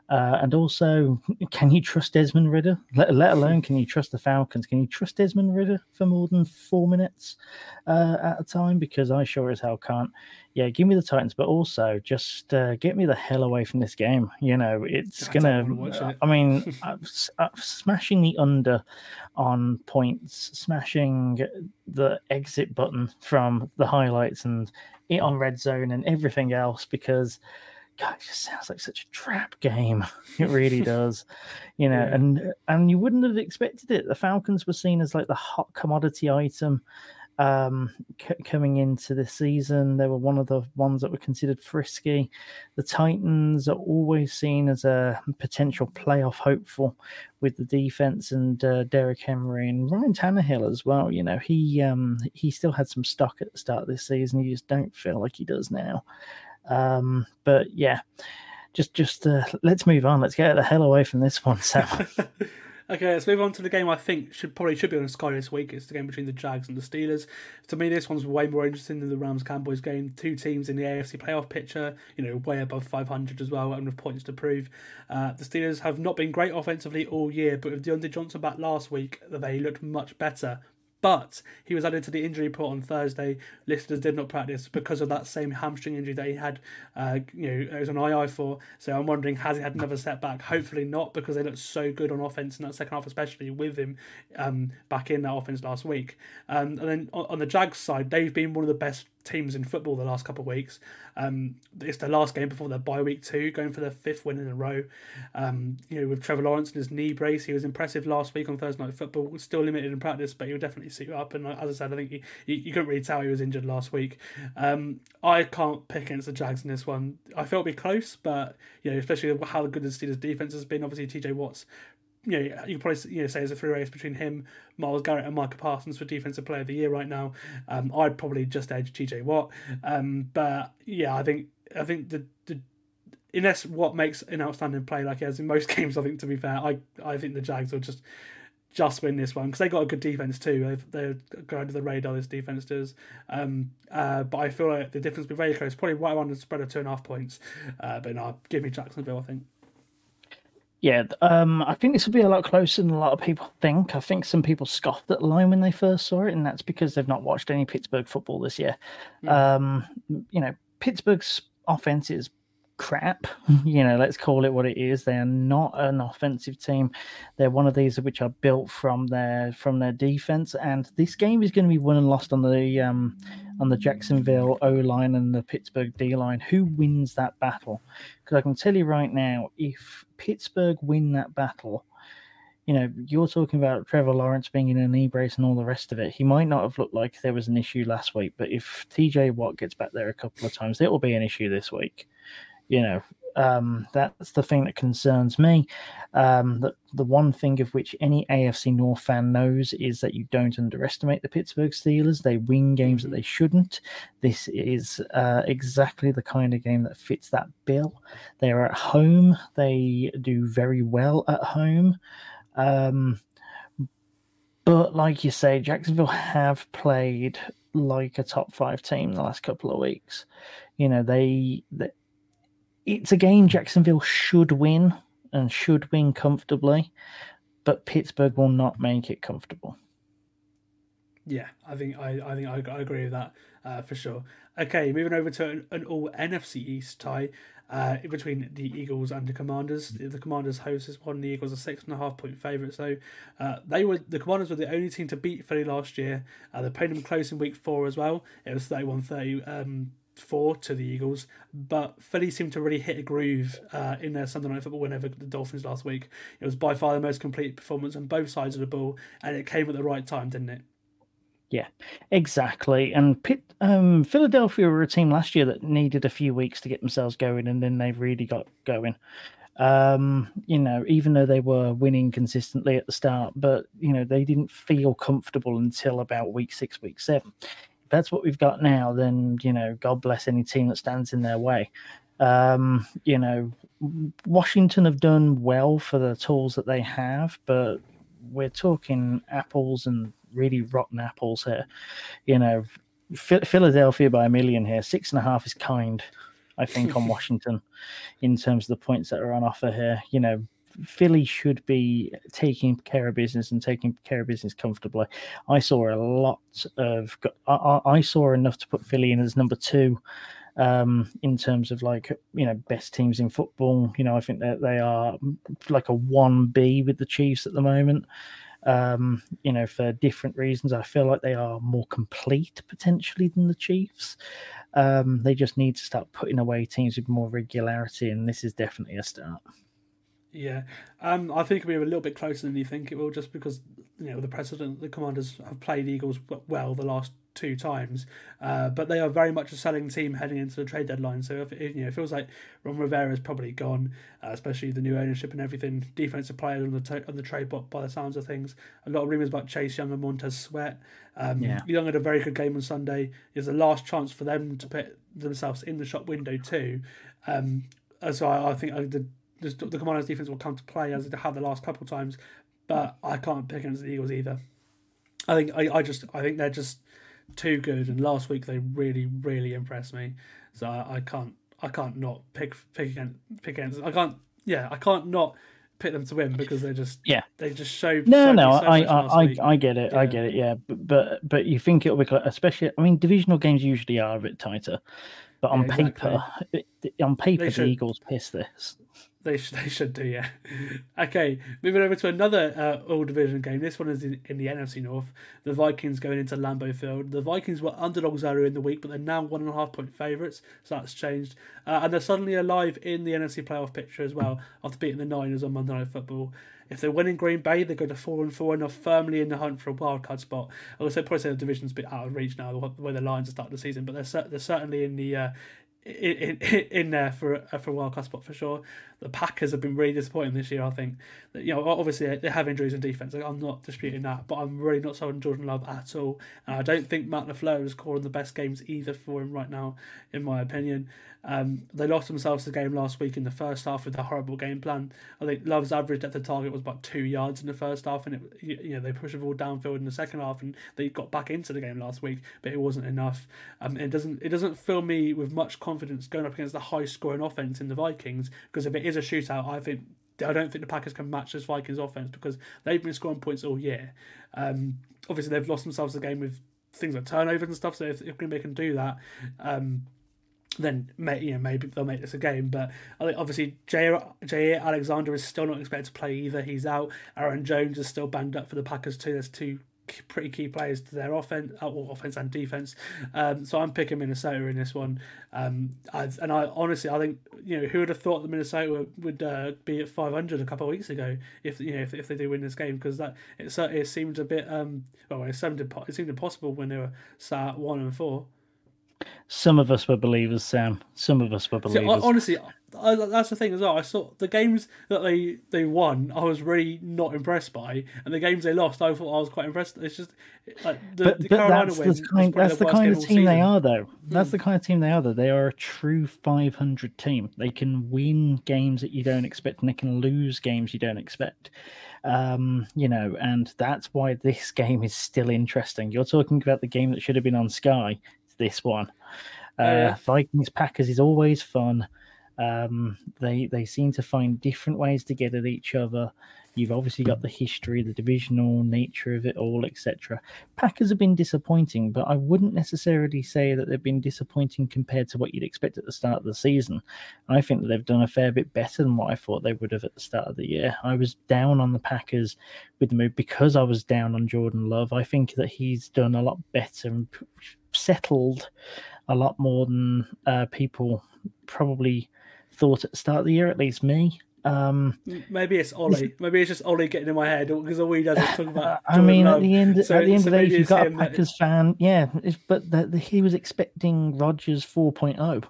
Uh, and also, <laughs> can you trust Desmond Ridder? Let, let alone can you trust the Falcons? Can you trust Desmond Ridder for more than four minutes uh, at a time? Because I sure as hell can't. Yeah, give me the Titans, but also just uh, get me the hell away from this game. You know, it's I gonna. watch it. I mean, <laughs> s- uh, smashing the under on points, smashing the exit button from the highlights, and it on red zone and everything else because. God, it just sounds like such a trap game. <laughs> It really <laughs> does, you know. Yeah. And and you wouldn't have expected it. The Falcons were seen as like the hot commodity item um, c- coming into the season. They were one of the ones that were considered frisky. The Titans are always seen as a potential playoff hopeful with the defense and uh, Derrick Henry and Ryan Tannehill as well. You know, he um, he still had some stock at the start of this season. You just don't feel like he does now. Um, but yeah, just just uh, let's move on. Let's get the hell away from this one. <laughs> Okay, let's move on to the game I think should probably should be on the Sky this week. It's the game between the Jags and the Steelers. To me, this one's way more interesting than the Rams Cowboys game. Two teams in the AFC playoff picture, you know, way above 500 as well, and with points to prove. Uh, the Steelers have not been great offensively all year, but with Diontae Johnson back last week, they looked much better. But he was added to the injury report on Thursday. Listeners did not practice because of that same hamstring injury that he had. Uh, you know, it was an II for. So I'm wondering, has he had another setback? Hopefully not, because they looked so good on offense in that second half, especially with him um, back in that offense last week. Um, and then on, on the Jags side, they've been one of the best teams in football the last couple of weeks. Um, it's their last game before their bye week two, going for their fifth win in a row. Um, you know, with Trevor Lawrence and his knee brace, he was impressive last week on Thursday Night Football. Still limited in practice, but he'll definitely suit up. And as I said, I think he, you, you couldn't really tell he was injured last week. Um, I can't pick against the Jags in this one. I felt it'd be close, but you know, especially how good the Steelers' defense has been. Obviously, TJ Watt's you you could probably you know say there's a free race between him, Myles Garrett, and Micah Parsons for Defensive Player of the Year right now. Um, I'd probably just edge TJ Watt, um, but yeah, I think I think the the unless Watt makes an outstanding play like he has in most <laughs> games, I think to be fair, I I think the Jags will just just win this one because they got a good defense too. They're going under the radar. This defense does, um, uh, but I feel like the difference will be very close. Probably right around the spread of two and a half points. Uh, but no, give me Jacksonville. I think. Yeah, um, I think this will be a lot closer than a lot of people think. I think some people scoffed at the line when they first saw it, and that's because they've not watched any Pittsburgh football this year. Um, you know, Pittsburgh's offense is crap. <laughs> You know, let's call it what it is. They are not an offensive team. They're one of these which are built from their from their defense, and this game is going to be won and lost on the um, on the Jacksonville O line and the Pittsburgh D line. Who wins that battle? Because I can tell you right now, if Pittsburgh win that battle, you know, you're talking about Trevor Lawrence being in a knee brace and all the rest of it. He might not have looked like there was an issue last week, but if TJ Watt gets back there a couple of times, it will be an issue this week. You know, um, that's the thing that concerns me. Um, the, the one thing of which any AFC North fan knows is that you don't underestimate the Pittsburgh Steelers. They win games that they shouldn't. This is uh, exactly the kind of game that fits that bill. They're at home. They do very well at home. Um, but like you say, Jacksonville have played like a top five team the last couple of weeks. You know, they, they it's a game Jacksonville should win and should win comfortably, but Pittsburgh will not make it comfortable. Yeah, I think I, I think I, I agree with that uh, for sure. Okay, moving over to an, an all NFC East tie uh, between the Eagles and the Commanders. The, the Commanders host this one. The Eagles are six and a half point favourites. So uh, they were the Commanders were the only team to beat Philly last year. Uh, they played them close in Week Four as well. It was 31-30 um, four to the Eagles, but Philly seemed to really hit a groove uh, in their Sunday Night Football win over the Dolphins last week. It was by far the most complete performance on both sides of the ball, and it came at the right time, didn't it? Yeah, exactly. And Pitt, um, Philadelphia were a team last year that needed a few weeks to get themselves going, and then they really got going. Um, you know, even though they were winning consistently at the start, but you know they didn't feel comfortable until about week six, week seven. That's what we've got now, then you know, God bless any team that stands in their way. Um, you know, Washington have done well for the tools that they have, but we're talking apples and really rotten apples here. You know, Philadelphia by a million here. Six and a half is kind, I think, on <laughs> Washington in terms of the points that are on offer here. You know, Philly should be taking care of business and taking care of business comfortably. I saw a lot of, I, I saw enough to put Philly in as number two um, in terms of like you know best teams in football. You know, I think that they are like a one B with the Chiefs at the moment. Um, you know, for different reasons, I feel like they are more complete potentially than the Chiefs. Um, they just need to start putting away teams with more regularity, and this is definitely a start. Yeah, um, I think it'll be a little bit closer than you think it will, just because you know the precedent the Commanders have played Eagles well the last two times, uh, but they are very much a selling team heading into the trade deadline. So if it, you know, it feels like Ron Rivera is probably gone, uh, especially the new ownership and everything. Defensive players on the to- on the trade block by the sounds of things. A lot of rumors about Chase Young and Montez Sweat. Um, yeah. Young had a very good game on Sunday. It's the last chance for them to put themselves in the shop window too. Um, so I, I think I, the, the the Commanders defense will come to play as they have the last couple of times, but I can't pick against the Eagles either. I think I, I just I think they're just too good, and last week they really, really impressed me. So I, I can't, I can't not pick pick against, pick against. I can't, yeah, I can't not pick them to win because they just, yeah, they just showed. No, no, so I, I, I, I, get it, yeah. I get it, yeah, but, but, but you think it'll be, especially, I mean, divisional games usually are a bit tighter, but on yeah, paper, exactly. on paper, the Eagles piss this. They should, they should do, yeah. okay, moving over to another uh, all division game. This one is in, in, the NFC North. The Vikings going into Lambeau Field. The Vikings were underdogs earlier in the week, but they're now one and a half point favourites, so that's changed. Uh, and they're suddenly alive in the NFC playoff picture as well after beating the Niners on Monday Night Football. If they win in Green Bay, they go to four and four and are firmly in the hunt for a wild card spot. I would say probably say the division's a bit out of reach now, the way the Lions are starting the season, but they're they're certainly in the uh, in, in, in there for for a wild card spot for sure. The Packers have been really disappointing this year. I think that, you know obviously they have injuries in defense. Like, I'm not disputing that, but I'm really not sold on Jordan Love at all. And I don't think Matt LaFleur is calling the best games either for him right now, in my opinion. Um, they lost themselves the game last week in the first half with a horrible game plan. I think Love's average at the target was about two yards in the first half, and it you know they pushed the ball downfield in the second half, and they got back into the game last week, but it wasn't enough. Um, it doesn't it doesn't fill me with much confidence going up against the high scoring offense in the Vikings because if it is a shootout, I think I don't think the Packers can match this Vikings offense because they've been scoring points all year. Um, obviously, they've lost themselves the game with things like turnovers and stuff. So if, if Green Bay can do that, um, then may, you know maybe they'll make this a game. But I think obviously Jaire Alexander is still not expected to play either. He's out. Aaron Jones is still banged up for the Packers too. There's two pretty key players to their offense, uh, offense and defense. Um, so I'm picking Minnesota in this one. Um, I, and I honestly, I think you know who would have thought that Minnesota would uh, be at 500 a couple of weeks ago if you know if, if they do win this game because that it it seemed a bit um well it seemed it seemed impossible when they were sat one and four. Some of us were believers, Sam. Some of us were believers. See, honestly, I, that's the thing as well. I saw the games that they they won. I was really not impressed by, and the games they lost, I thought I was quite impressed. It's just like the, but, the but Carolina that's win. The kind, that's the kind of team they are, though. That's hmm. the kind of team they are. Though they are a true 500 team. They can win games that you don't expect, and they can lose games you don't expect. Um, you know, and that's why this <laughs> game is still interesting. You're talking about the game that should have been on Sky. This one. Uh, oh, yeah. Vikings Packers is always fun. Um, they they seem to find different ways to get at each other. You've obviously got the history, the divisional nature of it all, etc. Packers have been disappointing, but I wouldn't necessarily say that they've been disappointing compared to what you'd expect at the start of the season. I think that they've done a fair bit better than what I thought they would have at the start of the year. I was down on the Packers with the move because I was down on Jordan Love. I think that he's done a lot better and settled a lot more than uh, people probably thought at the start of the year, at least me. Um, maybe it's Ollie. Maybe it's just Ollie getting in my head because all he does is talk about. <laughs> I mean, at the end, so, at the end so of the day, if you've got a Packers fan, yeah, it's, but the, the, he was expecting Rodgers 4.0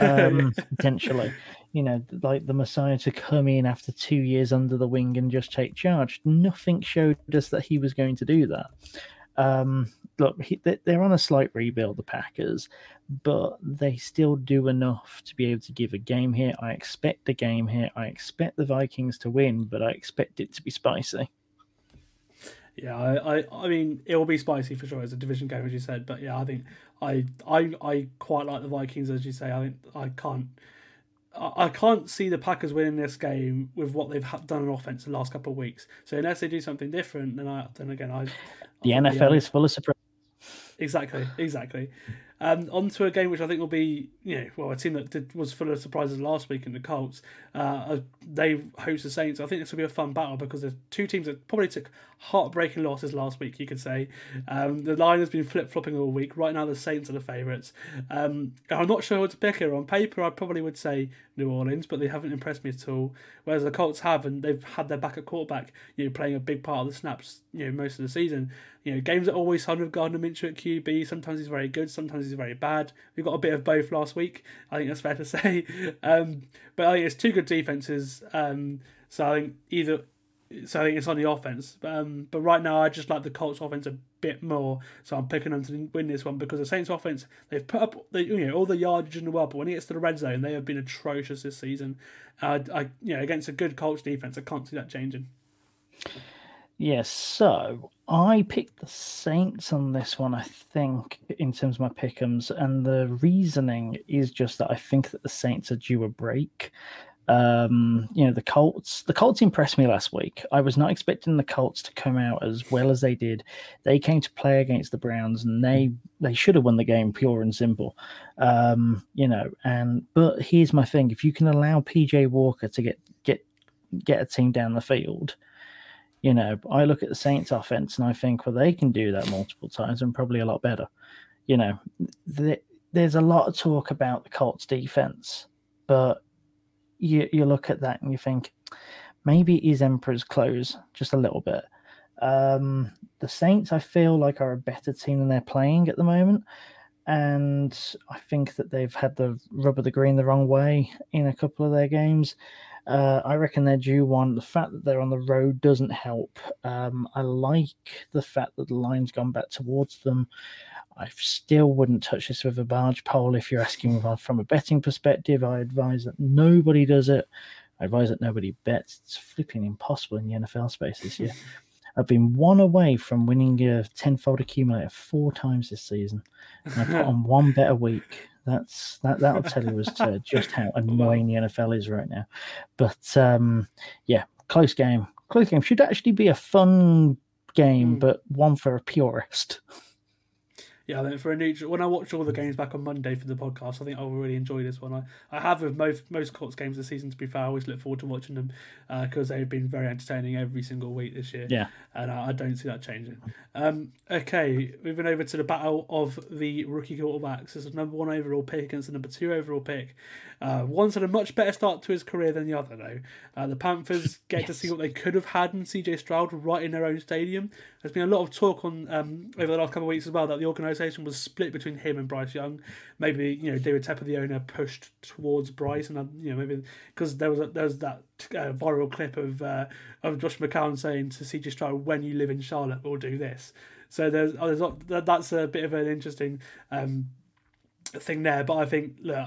um, <laughs> potentially. You know, like the Messiah to come in after two years under the wing and just take charge. Nothing showed us that he was going to do that. Um, look, he, they- they're on a slight rebuild, the Packers, but they still do enough to be able to give a game here. I expect a game here. I expect the Vikings to win, but I expect it to be spicy. Yeah, I, I, I mean, it will be spicy for sure as a division game, as you said. But yeah, I think I, I, I quite like the Vikings, as you say. I think I can't, I can't see the Packers winning this game with what they've done on offense the last couple of weeks. So unless they do something different, then I, then again, I. The I think, NFL is full of surprises. Exactly, exactly. Um, on to a game which I think will be, you know, well, a team that did, was full of surprises last week in the Colts. Uh, they host the Saints. I think this will be a fun battle because there's two teams that probably took heartbreaking losses last week, you could say. Um, the line has been flip flopping all week. Right now, the Saints are the favourites. Um, I'm not sure what to pick here. On paper, I probably would say New Orleans, but they haven't impressed me at all. Whereas the Colts have, and they've had their backup quarterback, you know, playing a big part of the snaps, you know, most of the season. You know, games are always fun with Gardner Minshew at QB. Sometimes he's very good, sometimes he's very bad. We got a bit of both last week. I think that's fair to <laughs> say. Um, but I think it's two good defenses. Um, so I think either. So I think it's on the offense. Um, but right now, I just like the Colts offense a bit more. So I'm picking them to win this one because the Saints offense they've put up you know all the yardage in the world, but when it gets to the red zone, they have been atrocious this season. Uh, I you know against a good Colts defense, I can't see that changing. Yes, so I picked the Saints on this one, I think, in terms of my pickums, and the reasoning is just that I think that the Saints are due a break. Um, you know, the Colts the Colts impressed me last week. I was not expecting the Colts to come out as well as they did. They came to play against the Browns and they they should have won the game, pure and simple. Um, you know, and but here's my thing: if you can allow PJ Walker to get get get a team down the field, you know, I look at the Saints offense and I think, well, they can do that multiple times and probably a lot better. You know, th- there's a lot of talk about the Colts defense, but you you look at that and you think maybe it is Emperor's close just a little bit. Um, the Saints, I feel like, are a better team than they're playing at the moment. And I think that they've had the rub of the green the wrong way in a couple of their games. Uh, I reckon they're due one. The fact that they're on the road doesn't help. Um, I like the fact that the line's gone back towards them. I still wouldn't touch this with a barge pole if you're asking from a betting perspective. I advise that nobody does it. I advise that nobody bets. It's flipping impossible in the NFL space this year. <laughs> I've been one away from winning a tenfold accumulator four times this season. And I put on <laughs> one bet a week. That's that. That'll tell you as to just how <laughs> annoying the NFL is right now. But um, yeah, close game. Close game should actually be a fun game, Mm. but one for a purist. Yeah, I think for a neutral, when I watch all the games back on Monday for the podcast, I think I'll really enjoy this one. I, I have with most most Colts games this season. To be fair, I always look forward to watching them because they've been very entertaining every single week this year. Yeah. and I, I don't see that changing. Um, okay, moving over to the battle of the rookie quarterbacks. This is number one overall pick against the number two overall pick. Uh, one's had a much better start to his career than the other, though. Uh, the Panthers <laughs> get to see what they could have had in CJ Stroud right in their own stadium. There's been a lot of talk on um, over the last couple of weeks as well that the was split between him and Bryce Young. Maybe you know David Tepper, the owner, pushed towards Bryce, and uh, you know maybe because there was a, there was that uh, viral clip of uh, of Josh McCown saying to CJ Stroud, "When you live in Charlotte, we'll do this." So there's, oh, there's not- that- that's a bit of an interesting um, thing there. But I think look,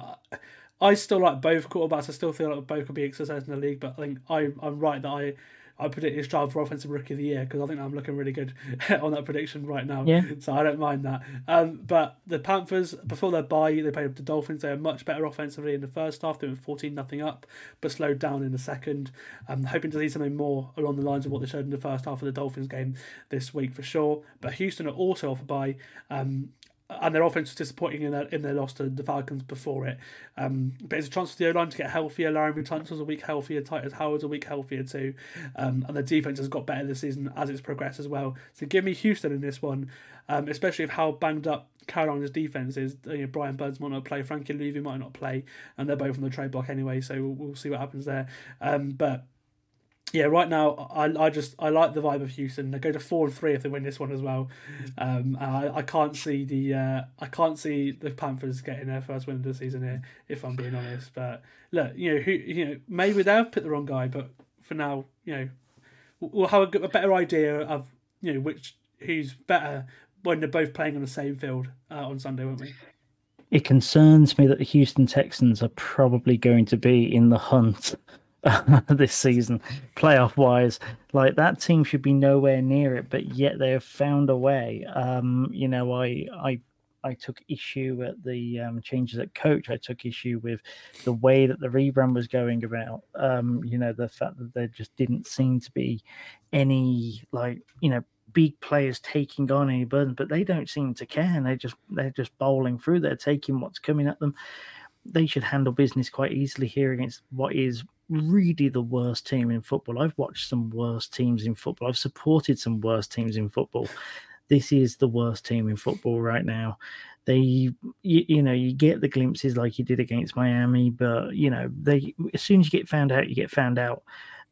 I still like both quarterbacks. I still feel like both could be success in the league. But I think I, I'm right that I I predicted Stroud for offensive rookie of the year because I think I'm looking really good <laughs> on that prediction right now. Yeah. So I don't mind that. Um, but the Panthers before their bye, they played up the Dolphins. They were much better offensively in the first half. They were 14 nothing up, but slowed down in the second. I'm hoping to see something more along the lines of what they showed in the first half of the Dolphins game this week for sure. But Houston are also off a bye. Um, and their offense was disappointing in their in their loss to the Falcons before it. Um, but it's a chance for the O line to get healthier. Laremy Tunsil's a week healthier. Tytus Howard's a week healthier too. Um, and the defense has got better this season as it's progressed as well. So give me Houston in this one, um, especially with how banged up Carolina's defense is. You know, Brian Burns might not play, Frankie Luvu might not play, and they're both on the trade block anyway. So we'll, we'll see what happens there. Um, but yeah, right now I, I just I like the vibe of Houston. They go to four and three if they win this one as well. Um, I, I can't see the uh, I can't see the Panthers getting their first win of the season here. If I'm being honest, but look, you know who you know maybe they've put the wrong guy, but for now, you know we'll have a, a better idea of you know which who's better when they're both playing on the same field uh, on Sunday, won't we? It concerns me that the Houston Texans are probably going to be in the hunt <laughs> this season, playoff wise. Like that team should be nowhere near it, but yet they have found a way. Um, you know, I I I took issue at the um, changes at coach. I took issue with the way that the rebrand was going about. Um, you know, the fact that there just didn't seem to be any like you know big players taking on any burden, but they don't seem to care, and they just they're just bowling through. They're taking what's coming at them. They should handle business quite easily here against what is really the worst team in football. I've watched some worst teams in football. I've supported some worst teams in football. This is the worst team in football right now. They, you, you know, you get the glimpses like you did against Miami, but you know, they as soon as you get found out, you get found out,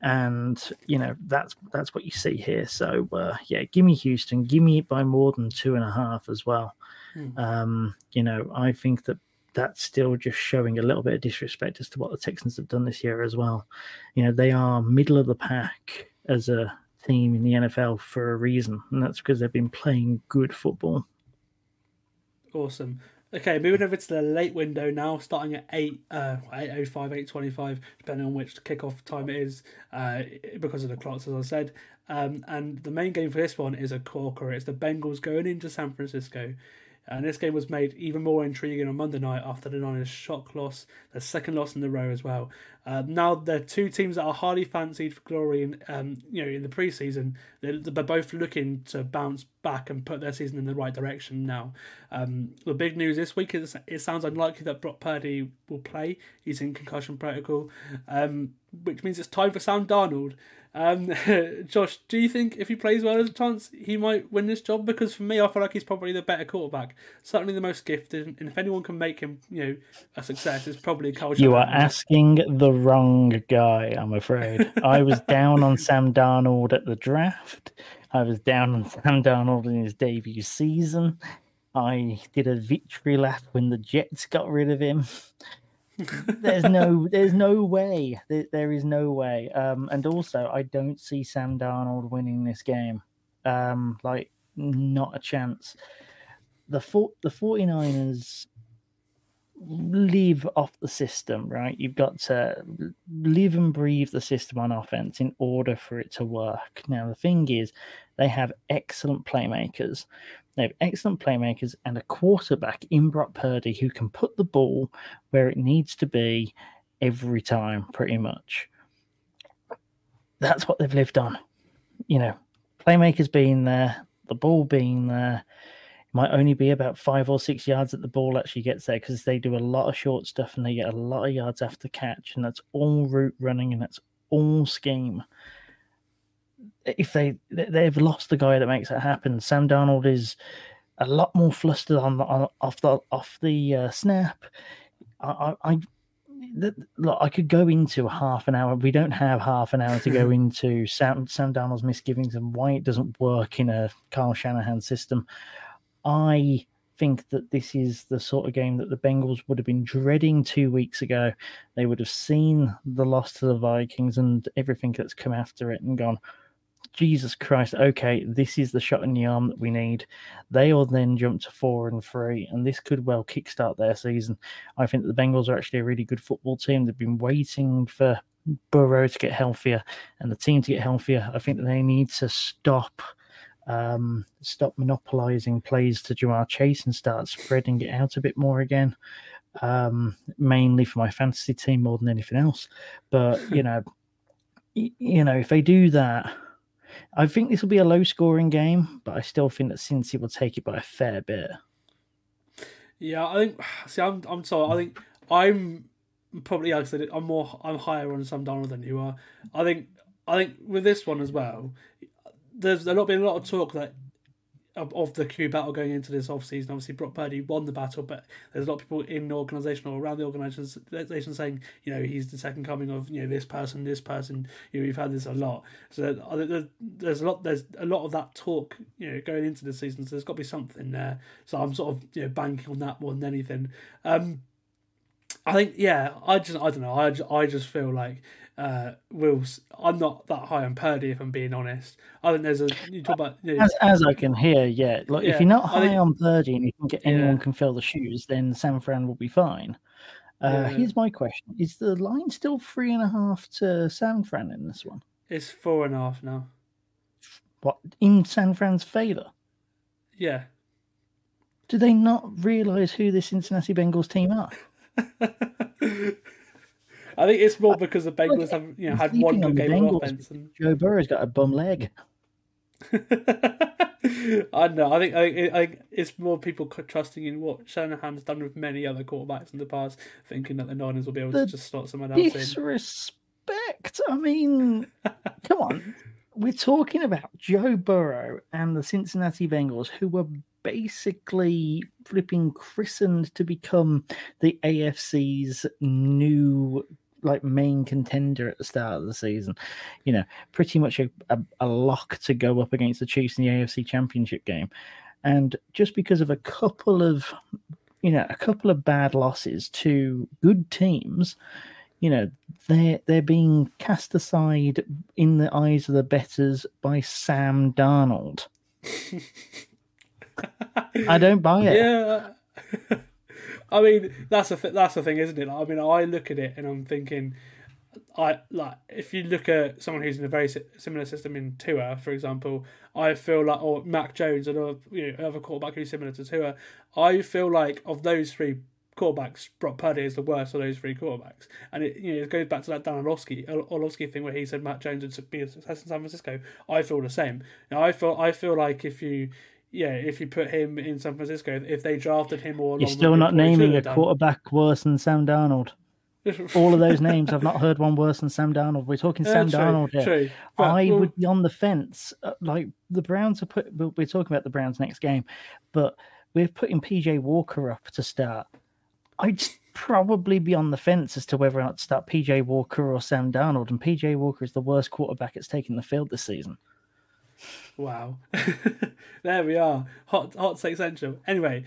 and you know that's that's what you see here. So uh, yeah, give me Houston, give me it by more than two and a half as well. Hmm. Um, you know, I think that that's still just showing a little bit of disrespect as to what the Texans have done this year as well. You know, they are middle of the pack as a team in the NFL for a reason, and that's because they've been playing good football. Awesome. Okay, moving over to the late window now, starting at 8, uh, 8.05, 8.25, depending on which kickoff time it is, uh, because of the clocks, as I said. Um, and the main game for this one is a corker. It's the Bengals going into San Francisco. And this game was made even more intriguing on Monday night after the Niners' shock loss, their second loss in the row as well. Uh, now they're two teams that are highly fancied for glory in um, you know in the preseason. They're, they're both looking to bounce back and put their season in the right direction now. Um, the big news this week is it sounds unlikely that Brock Purdy will play. He's in concussion protocol, um, which means it's time for Sam Darnold. Um, <laughs> Josh, do you think if he plays well, there's a chance he might win this job? Because for me, I feel like he's probably the better quarterback, certainly the most gifted, and if anyone can make him, you know, a success, it's probably culture. You are asking the wrong guy, I'm afraid. I was down on Sam Darnold at the draft. I was down on Sam Darnold in his debut season. I did a victory lap when the Jets got rid of him. There's no there's no way. There, there is no way. Um and also i don't see sam darnold winning this game. Um like not a chance. The for, the 49ers live off the system right? You've got to live and breathe the system on offense in order for it to work. Now the thing is they have excellent playmakers they have excellent playmakers and a quarterback in Brock Purdy who can put the ball where it needs to be every time, pretty much. That's what they've lived on. You know, playmakers being there, the ball being there. It might only be about five or six yards that the ball actually gets there because they do a lot of short stuff and they get a lot of yards after catch, and that's all route running and that's all scheme if they they've lost the guy that makes it happen. Sam Darnold is a lot more flustered on, on off the off the uh, snap. I, I, I look, I could go into half an hour. We don't have half an hour to go <laughs> into Sam Sam Darnold's misgivings and why it doesn't work in a Kyle Shanahan system. I think that this is the sort of game that the Bengals would have been dreading two weeks ago. They would have seen the loss to the Vikings and everything that's come after it and gone, Jesus Christ, okay, this is the shot in the arm that we need. They will then jump to four and three, and this could well kickstart their season. I think the Bengals are actually a really good football team. They've been waiting for Burrow to get healthier and the team to get healthier. I think that they need to stop um, stop monopolizing plays to Ja'Marr Chase and start spreading it out a bit more again. Um, mainly for my fantasy team more than anything else. But <laughs> you know, you know, if they do that, I think this will be a low scoring game, but I still think that Cincy will take it by a fair bit. Yeah, I think. See, I'm I'm sorry. I think I'm probably like I said, I'm more I'm higher on Sam Darnold than you are. I think I think with this one as well, there's a lot been a lot of talk that of, of the Q battle going into this off season. Obviously, Brock Purdy won the battle, but there's a lot of people in the organisation or around the organisation saying, you know, he's the second coming of you know this person, this person. You know, we've had this a lot. So there's a lot. There's a lot of that talk, you know, going into the season. So there's got to be something there. So I'm sort of you know banking on that more than anything. Um, I think yeah. I just I don't know. I just, I just feel like uh, Will's. I'm not that high on Purdy, if I'm being honest. I think there's a you talk about you know, as, as I can hear, yeah. Like Yeah, if you're not high think- on Purdy and you can get anyone can fill the shoes, then San Fran will be fine. Uh, Yeah. Here's my question: Is the line still three and a half to San Fran in this one? it's four and a half now. What in San Fran's favor? Yeah. Do they not realize who the Cincinnati Bengals team are? <laughs> I think it's more because the Bengals have you know had one on good the game of offense. And... Joe Burrow's got a bum leg. <laughs> I don't know. I think I think, I think it's more people trusting in what Shanahan's done with many other quarterbacks in the past, thinking that the Niners will be able The to just slot someone else in. Disrespect. I mean, <laughs> come on. We're talking about Joe Burrow and the Cincinnati Bengals, who were basically flipping christened to become the AFC's new like main contender at the start of the season. You know, pretty much a, a, a lock to go up against the Chiefs in the AFC Championship game. And just because of a couple of you know, a couple of bad losses to good teams, you know, they're they're being cast aside in the eyes of the bettors by Sam Darnold. <laughs> I don't buy it. Yeah. <laughs> I mean, that's the th- that's the thing, isn't it? Like, I mean, I look at it and I'm thinking, I like if you look at someone who's in a very similar system in Tua, for example, I feel like or Mac Jones, another you know another quarterback who's similar to Tua, I feel like of those three quarterbacks, Brock Purdy is the worst of those three quarterbacks, and it you know it goes back to that Dan Orlovsky Orlovsky thing where he said Mac Jones would be a success in San Francisco. I feel the same. I feel I feel like if you yeah, if you put him in San Francisco, if they drafted him or You're still not naming a quarterback worse than Sam Darnold. <laughs> All of those names, I've not heard one worse than Sam Darnold. We're talking Sam true, Darnold here. True. But, I well, would be on the fence. Uh, Like the Browns are put. we're- We're talking about the Browns next game, but we're putting PJ Walker up to start. I'd probably be on the fence as to whether or not to start PJ Walker or Sam Darnold. And PJ Walker is the worst quarterback that's taken the field this season. Wow. <laughs> there we are. Hot hot take central. Anyway,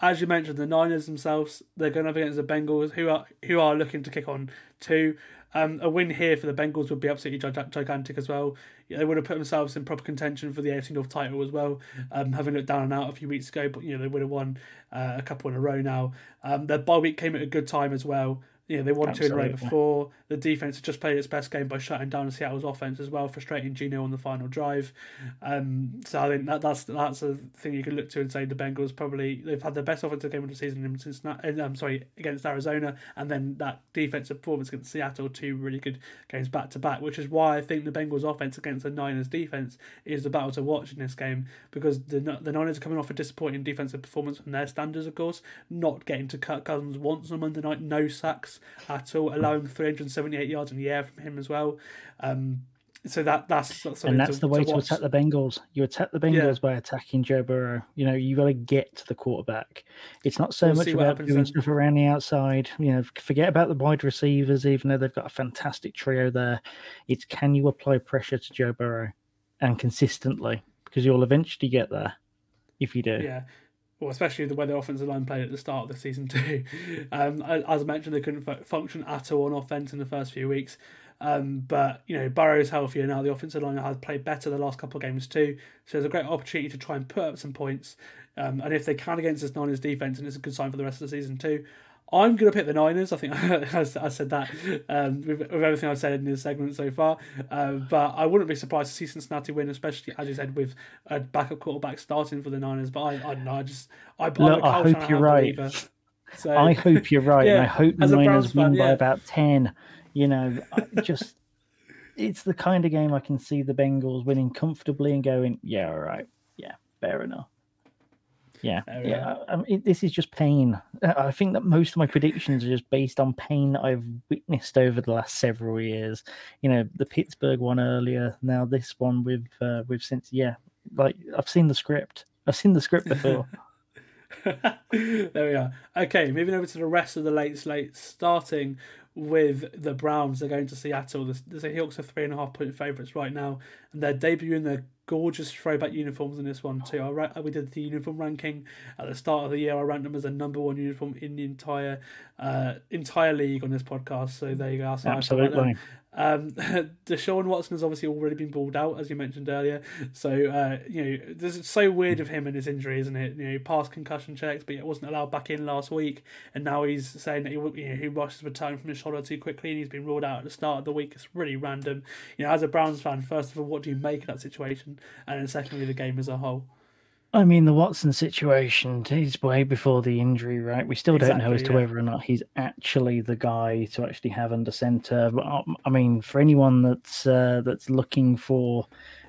as you mentioned, the Niners themselves, they're going up against the Bengals, who are who are looking to kick on too. Um, a win here for the Bengals would be absolutely gigantic as well. They would have put themselves in proper contention for the AFC North title as well. Um, having looked down and out a few weeks ago, but you know they would have won uh, a couple in a row now. Um, their bye week came at a good time as well. Know, they won two in a row before. The defense just played its best game by shutting down Seattle's offense as well, frustrating Geno on the final drive. Um, so I think that that's that's a thing you can look to and say the Bengals probably they've had their best offensive game of the season since. I'm sorry against Arizona, and then that defensive performance against Seattle, two really good games back to back, which is why I think the Bengals offense against the Niners defense is the battle to watch in this game because the the Niners are coming off a disappointing defensive performance from their standards, of course, not getting to Kirk Cousins once on Monday night, no sacks at all, allowing 378 yards in the air from him as well. Um, so that that's, that's and that's to, the way to, watch. attack the Bengals. You attack the Bengals by attacking Joe Burrow. You know, you got to get to the quarterback. It's not so We'll much about doing then. stuff around the outside. You know, forget about the wide receivers, even though they've got a fantastic trio there. It's can you apply pressure to Joe Burrow and consistently because you'll eventually get there if you do. Yeah. Well, especially the way the offensive line played at the start of the season <laughs> too. Um, as I mentioned, they couldn't fu- function at all on offense in the first few weeks. Um, but you know, Burrow's healthier now. The offensive line has played better the last couple of games too. So there's a great opportunity to try and put up some points. Um, and if they can against this Niners defense, and it's a good sign for the rest of the season too. I'm going to pick the Niners. I think <laughs> I said that um, with, with everything I've said in this segment so far. Uh, but I wouldn't be surprised to see Cincinnati win, especially as you said with a backup quarterback starting for the Niners. But I, I don't know. I just I, Look, I hope you're right. believer. So I hope you're right, and <laughs> Yeah, I hope the as a Browns Niners win fan, by yeah. about ten. You know, just it's the kind of game I can see the Bengals winning comfortably and going, yeah, all right, yeah, fair enough. Yeah, Fair yeah. I, I mean, this is just pain. Uh, I think that most of my predictions are just based on pain that I've witnessed over the last several years. You know, the Pittsburgh one earlier, now this one with uh, with since yeah, like I've seen the script. I've seen the script before. <laughs> <laughs> there we are. Okay, moving over to the rest of the late slate, starting with the Browns. They're going to Seattle. The, the Seahawks are three and a half point favourites right now, and they're debuting their gorgeous throwback uniforms in this one too. I ra- we did the uniform ranking at the start of the year. I ranked them as the number one uniform in the entire uh, entire league on this podcast. So there you go. So Absolutely. Um, <laughs> Deshaun Watson has obviously already been balled out, as you mentioned earlier. So uh, you know, this is so weird of him and his injury, isn't it? You know, past concussion checks, but he wasn't allowed back in last week, and now he's saying that he you know he rushed his return from his shoulder too quickly, and he's been ruled out at the start of the week. It's really random. You know, as a Browns fan, first of all, what do you make of that situation, and then secondly, the game as a whole. I mean, the Watson situation is way before the injury, right? We still don't know as to yeah. whether or not he's actually the guy to actually have under center. But um, I mean, for anyone that's uh, that's looking for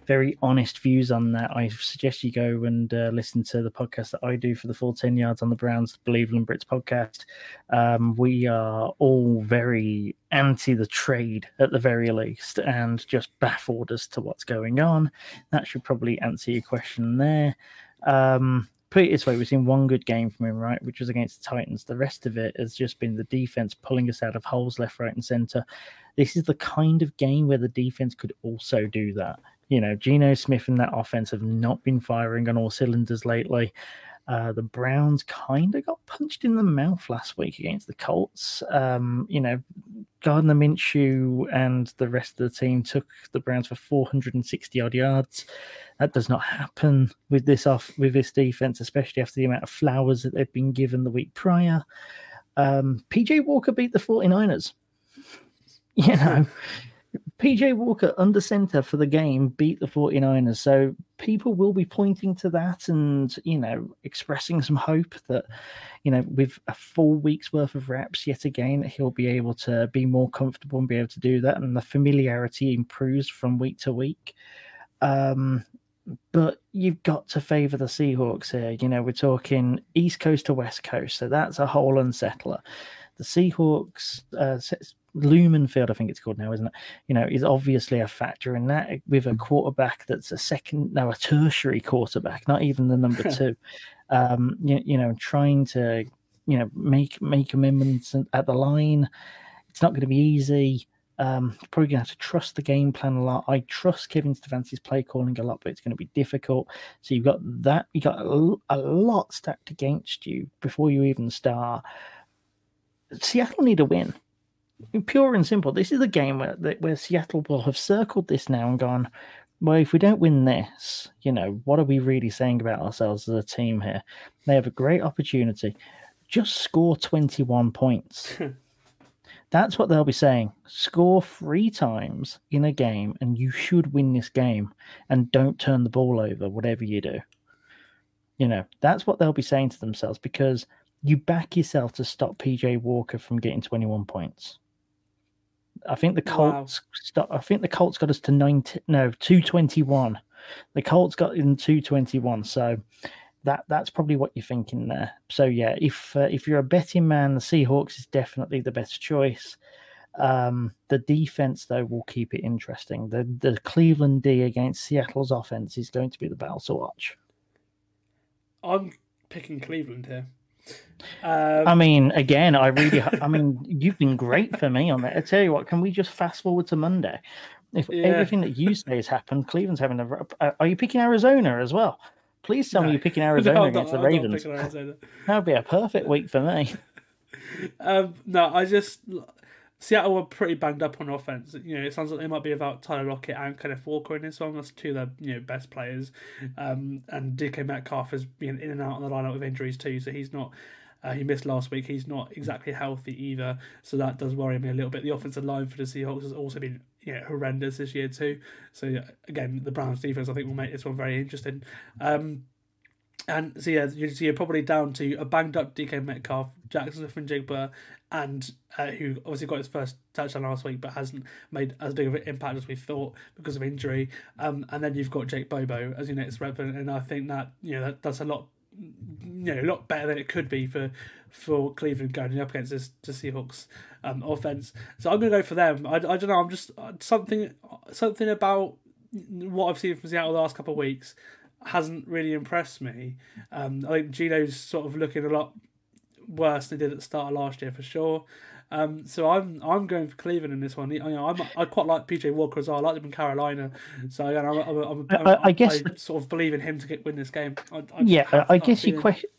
very honest views on that, I suggest you go and uh, listen to the podcast that I do for the Full 10 Yards on the Browns, the Believeland Brits podcast. Um, we are all very anti the trade at the very least, and just baffled as to what's going on. That should probably answer your question there. Um, put it this way, we've seen one good game from him, right, which was against the Titans. The rest of it has just been the defense pulling us out of holes left, right, and center. This is the kind of game where the defense could also do that. You know, Geno Smith and that offense have not been firing on all cylinders lately. Uh, the Browns kind of got punched in the mouth last week against the Colts. Um, you know, Gardner Minshew and the rest of the team took the Browns for 460 odd yards. That does not happen with this off with this defense, especially after the amount of flowers that they've been given the week prior. Um, PJ Walker beat the 49ers. <laughs> You know, PJ Walker under center for the game beat the 49ers. So people will be pointing to that and, you know, expressing some hope that, you know, with a full week's worth of reps yet again, he'll be able to be more comfortable and be able to do that. And the familiarity improves from week to week. Um, but you've got to favour the Seahawks here. You know, we're talking East Coast to West Coast, so that's a whole unsettler. The Seahawks, uh, s- Lumen Field, I think it's called now, isn't it? You know, is obviously a factor in that with a quarterback that's a second, now a tertiary quarterback, not even the number <laughs> two. Um, you, you know, trying to, you know, make make amendments at the line. It's not going to be easy. Um, probably going to have to trust the game plan a lot. I trust Kevin Stefanski's play calling a lot, but it's going to be difficult. So you've got that. You got a lot stacked against you before you even start. Seattle need a win. Pure and simple. This is a game where where Seattle will have circled this now and gone. Well, if we don't win this, you know, what are we really saying about ourselves as a team here? They have a great opportunity. Just score 21 points. <laughs> That's what they'll be saying. Score three times in a game, and you should win this game. And don't turn the ball over, whatever you do. You know, that's what they'll be saying to themselves because you back yourself to stop PJ Walker from getting 21 points. I think the Wow. Colts stop, I think the Colts got us to 90 no 221. The Colts got in 221. So that that's probably what you're thinking there. So yeah, if uh, if you're a betting man, the Seahawks is definitely the best choice. Um, the defense though will keep it interesting. The the Cleveland D against Seattle's offense is going to be the battle to watch. I'm picking Cleveland here. Um, I mean, again, I really, I mean, you've been great for me on that. I tell you what, can we just fast forward to Monday? If Yeah. everything that you say has happened, Cleveland's having a. Uh, are you picking Arizona as well? Please tell me you're picking <laughs> Arizona not- against the Ravens. That'd be a perfect week for me. <laughs> Um, no, I just Seattle were pretty banged up on offense. You know, it sounds like they might be without Tyler Lockett and Kenneth Walker in this one. That's two of their you know best players. Um, and DK Metcalf has been in and out on the lineup with injuries too, so he's not. Uh, he missed last week. He's not exactly healthy either, so that does worry me a little bit. The offensive line for the Seahawks has also been you know, horrendous this year too. So again, the Browns defense I think will make this one very interesting. Um, and so yeah, you so you're probably down to a banged up DK Metcalf, Jaxon Smith-Njigba, and uh, who obviously got his first touchdown last week, but hasn't made as big of an impact as we thought because of injury. Um, and then you've got Jake Bobo as your next weapon, and I think that you know that, that's a lot, you know, a lot better than it could be for for Cleveland going up against this the Seahawks um, offense. So I'm gonna go for them. I, I don't know. I'm just uh, something something about what I've seen from Seattle the last couple of weeks. Hasn't really impressed me. Um, I think Geno's sort of looking a lot worse than he did at the start of last year for sure. Um, so I'm I'm going for Cleveland in this one. You know, I'm, I quite like PJ Walker as well. I like him in Carolina. So I'm, I'm, I'm, I'm, I- I guess- I sort of believe in him to get win this game. I, Yeah, have I guess your question.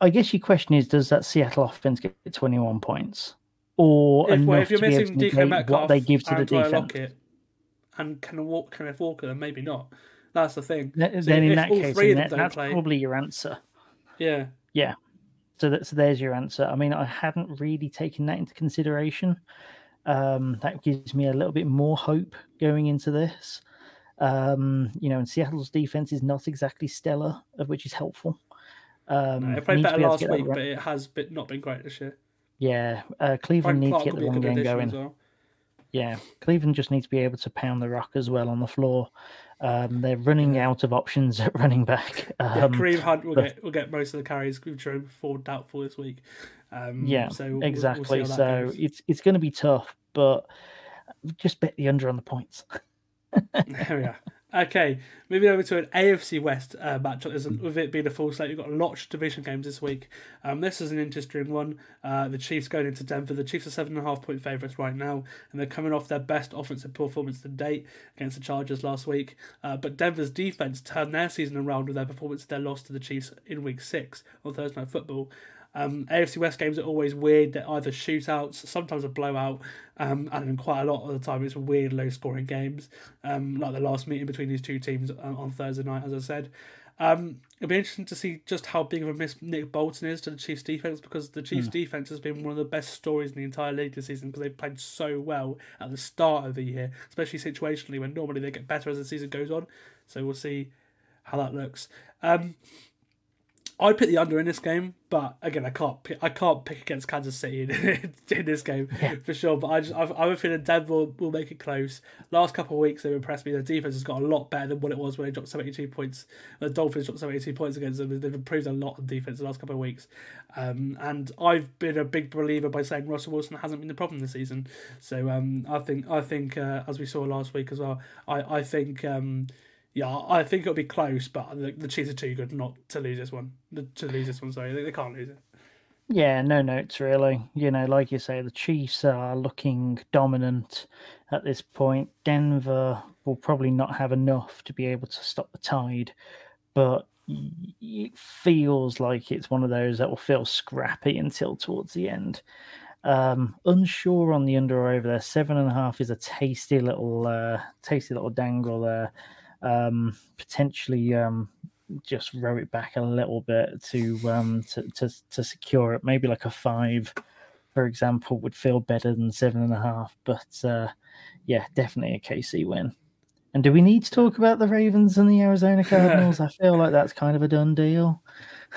I guess your question is: Does that Seattle offense get 21 points, or if, well, if you're to be able missing DK Metcalf, what they give to the defense? Lockett, and can walk Kenneth Walker, then maybe not. That's the thing. Th- So then in that case, that- that's play- probably your answer. Yeah, Yeah. So that, so there's your answer. I mean, I hadn't really taken that into consideration. Um, that gives me a little bit more hope going into this. Um, you know, and Seattle's defense is not exactly stellar, of which is helpful. Um, no, it played better be last week, but it has been, not been great this year. yeah, uh, Frank Cleveland need Clark to get the run game going. well. Yeah, Cleveland just need to be able to pound the rock as well on the floor. Um, they're running out of options at running back. <laughs> Yeah, Um, Kareem Hunt will but- get will get most of the carries. Jerome Ford doubtful this week. Um, yeah, so we'll- we'll exactly. so goes. it's it's going to be tough, but just bet the under on the points. <laughs> <laughs> There we are. Okay, moving over to an AFC West uh, matchup. With it being a full slate, you've got a lot of division games this week. Um, this is an interesting one. Uh, the Chiefs going into Denver. The Chiefs are seven and a half point favourites right now, and they're coming off their best offensive performance to date against the Chargers last week. Uh, but Denver's defense turned their season around with their performance, their loss to the Chiefs in Week Six on Thursday Night Football. Um, AFC West games are always weird. They're either shootouts, sometimes a blowout, um, and then quite a lot of the time it's weird, low scoring games. Um, like the last meeting between these two teams on, on Thursday night, as I said. Um, it'll be interesting to see just how big of a miss Nick Bolton is to the Chiefs' defense because the Chiefs' defense has been one of the best stories in the entire league this season because they've played so well at the start of the year, especially situationally when normally they get better as the season goes on. So we'll see how that looks. Um, I pick the under in this game, but again, I can't pick, I can't pick against Kansas City in, <laughs> in this game for sure. But I just I've, I have a feeling Denver will, will make it close. Last couple of weeks they've impressed me. Their defense has got a lot better than what it was when they dropped seventy two points. The Dolphins dropped seventy two points against them. They've improved a lot on defense the last couple of weeks. Um, and I've been a big believer by saying Russell Wilson hasn't been the problem this season. So um, I think I think uh, as we saw last week as well, I I think. Um, yeah, I think it'll be close, but the, the Chiefs are too good not to lose this one. To lose this one, sorry, they, they can't lose it. Yeah, no notes really. You know, like you say, the Chiefs are looking dominant at this point. Denver will probably not have enough to be able to stop the tide, but it feels like it's one of those that will feel scrappy until towards the end. Um, unsure on the under or over there. Seven and a half is a tasty little, uh, tasty little dangle there. Um, potentially, um, just row it back a little bit to um to, to to secure it. Maybe like a five, for example, would feel better than seven and a half. But uh, yeah, definitely a KC win. And do we need to talk about the Ravens and the Arizona <laughs> Cardinals? I feel like that's kind of a done deal.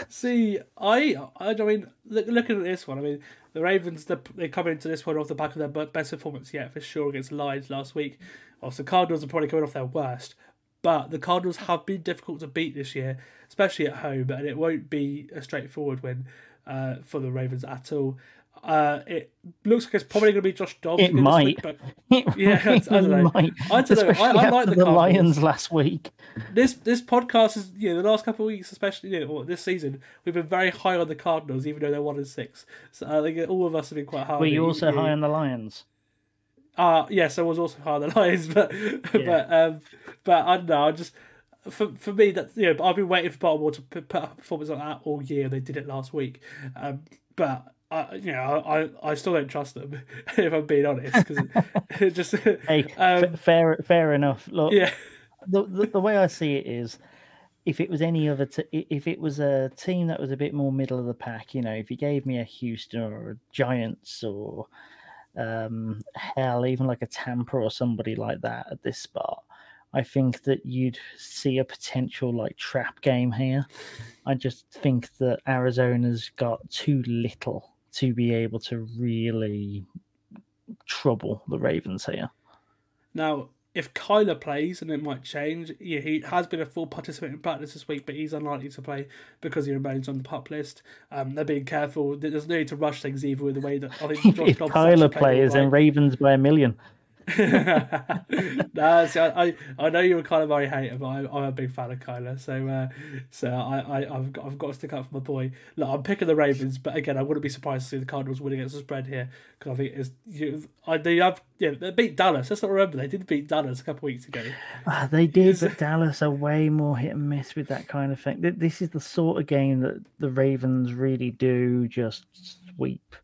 See, I, I mean, look, looking at this one, I mean, the Ravens they, come into this one off the back of their best performance yet for sure against the Lions last week. Whilst the Cardinals are probably coming off their worst, but the Cardinals have been difficult to beat this year, especially at home, and it won't be a straightforward win uh, for the Ravens at all. Uh, it looks like it's probably going to be Josh Dobbs. It might. week, but <laughs> Yeah, I don't know. Might. I don't know. I- I like the the, Lions last week. this this podcast is you know the last couple of weeks, especially you know, or this season, we've been very high on the Cardinals, even though they're one and six. So I think all of us have been quite high. Were you also high on the Lions? Uh yes, I was also high on <laughs> the Lions, but but um, but I don't know. I just for for me that you know I've been waiting for Baltimore to put, up a performance like that all year. They did it last week, um, but. I, you know, I, I still don't trust them <laughs> if I'm being honest because <laughs> it just Hey, um, fair fair enough. Look, yeah the, the the way I see it is, if it was any other, t- if it was a team that was a bit more middle of the pack, you know, if you gave me a Houston or a Giants or um, hell, even like a Tampa or somebody like that at this spot, I think that you'd see a potential like trap game here. I just think that Arizona's got too little to be able to really trouble the Ravens here. Now, if Kyler plays, and it might change, yeah, he has been a full participant in practice this week, but he's unlikely to play because he remains on the pup list. Um, they're being careful. There's no need to rush things either with the way that I think <laughs> Josh Kyler plays, right. Ravens by a million. <laughs> no, see, I, I, I know you're a Kyler Murray hater, but I, I'm a big fan of Kyler. So, uh, so I, I, I've got, I've got to stick up for my boy. Look, I'm picking the Ravens, but again, I wouldn't be surprised to see the Cardinals win against the spread here because I think it's you. I they have yeah they beat Dallas. Let's not remember they did beat Dallas a couple weeks ago. Ah, they did, but Dallas are way more hit and miss with that kind of thing. This is the sort of game that the Ravens really do just sweep.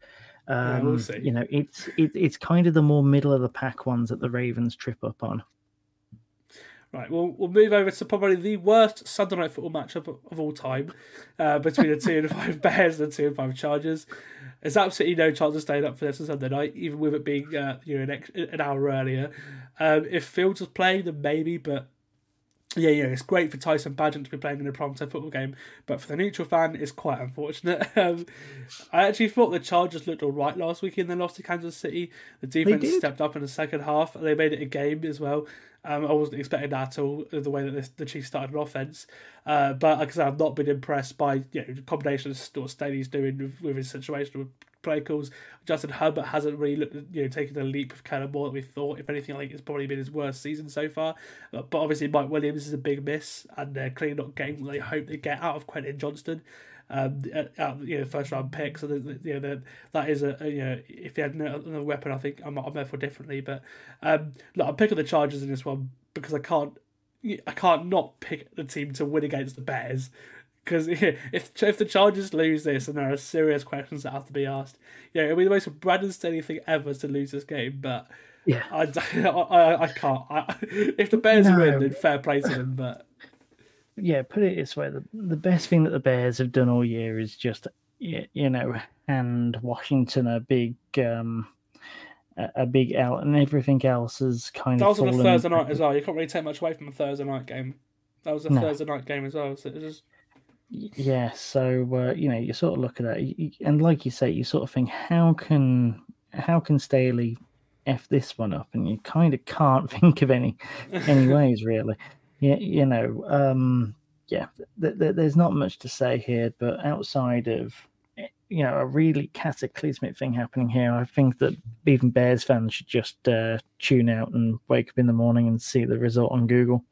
Um, we'll see. You know, it's it, it's kind of the more middle of the pack ones that the Ravens trip up on. Right, well, we'll move over to probably the worst Sunday night football matchup of, of all time uh, between the two and five <laughs> Bears and the two and five Chargers. There's absolutely no chance of staying up for this on Sunday night, even with it being uh, you know an, ex- an hour earlier. Um, if Fields was playing, then maybe, but yeah, yeah, it's great for Tyson Bagent to be playing in a primetime football game, but for the neutral fan, it's quite unfortunate. <laughs> Um, I actually thought the Chargers looked all right last week in their loss to Kansas City. The defense stepped up in the second half, and they made it a game as well. Um, I wasn't expecting that at all, the way that this, the Chiefs started an offense. Uh, but like I said, I've not been impressed by you know, the combination of what Staley's doing with, with his situation with play calls. Justin Herbert hasn't really looked, you know, taken the leap of Kellen more than we thought. If anything, I think it's probably been his worst season so far. Uh, but obviously, Mike Williams is a big miss, and they're clearly not getting what they hope they get out of Quentin Johnston. Um, out, out, you know, first round pick. So the, you know the, that is a, a you know if they had no- another weapon, I think I'm I'm therefore differently. But um, look, I'm picking the Chargers in this one because I can't I can't not pick the team to win against the Bears. Because <laughs> if if the Chargers lose this, and there are serious questions that have to be asked, yeah, it'll be the most Brandon Staley thing ever to lose this game. But Yeah. <laughs> I, I, I can't. I, if the Bears No. win, then fair play to them. But Yeah, put it this way: the, the best thing that the Bears have done all year is just you know and Washington a big um a, big out, and everything else is kind that of That was on a Thursday night as well. You can't really take much away from a Thursday night game. That was a No. Thursday night game as well. So it just Yeah, so uh, you know, you sort of look at that, and like you say, you sort of think, how can how can Staley f this one up? And you kind of can't <laughs> think of any any <laughs> ways really. Yeah, you know, um, yeah, th- th- there's not much to say here, but outside of eh, you know a really cataclysmic thing happening here, I think that even Bears fans should just uh, tune out and wake up in the morning and see the result on Google.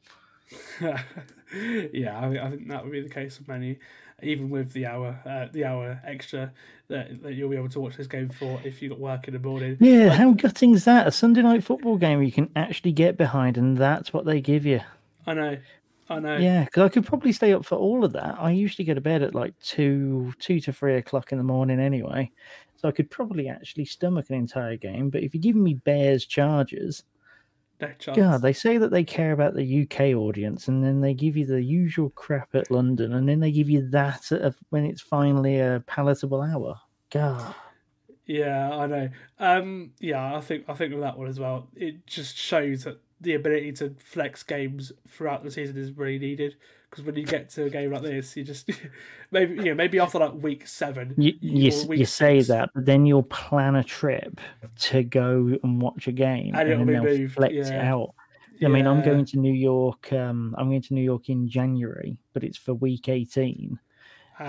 <laughs> <laughs> yeah, I, I think that would be the case of many, even with the hour, uh, the hour extra that, that you'll be able to watch this game for if you got work in the morning. Yeah, how gutting is that? A Sunday night football game you can actually get behind, and that's what they give you. I know, I know. Yeah, because I could probably stay up for all of that. I usually go to bed at like two, two to three o'clock in the morning anyway, so I could probably actually stomach an entire game. But if you're giving me Bears Chargers, no chance. God, they say that they care about the UK audience, and then they give you the usual crap at London, and then they give you that at a, when it's finally a palatable hour. God. Yeah, I know. Um, yeah, I think I think with that one as well, it just shows that the ability to flex games throughout the season is really needed. Because when you get to a game like this, you just <laughs> maybe you know maybe after like week seven, You, you, week you say six, that, but then you'll plan a trip to go and watch a game, And it'll then be they'll flex it out. I mean, I'm going to New York. Um, I'm going to New York in January, but it's for week 18.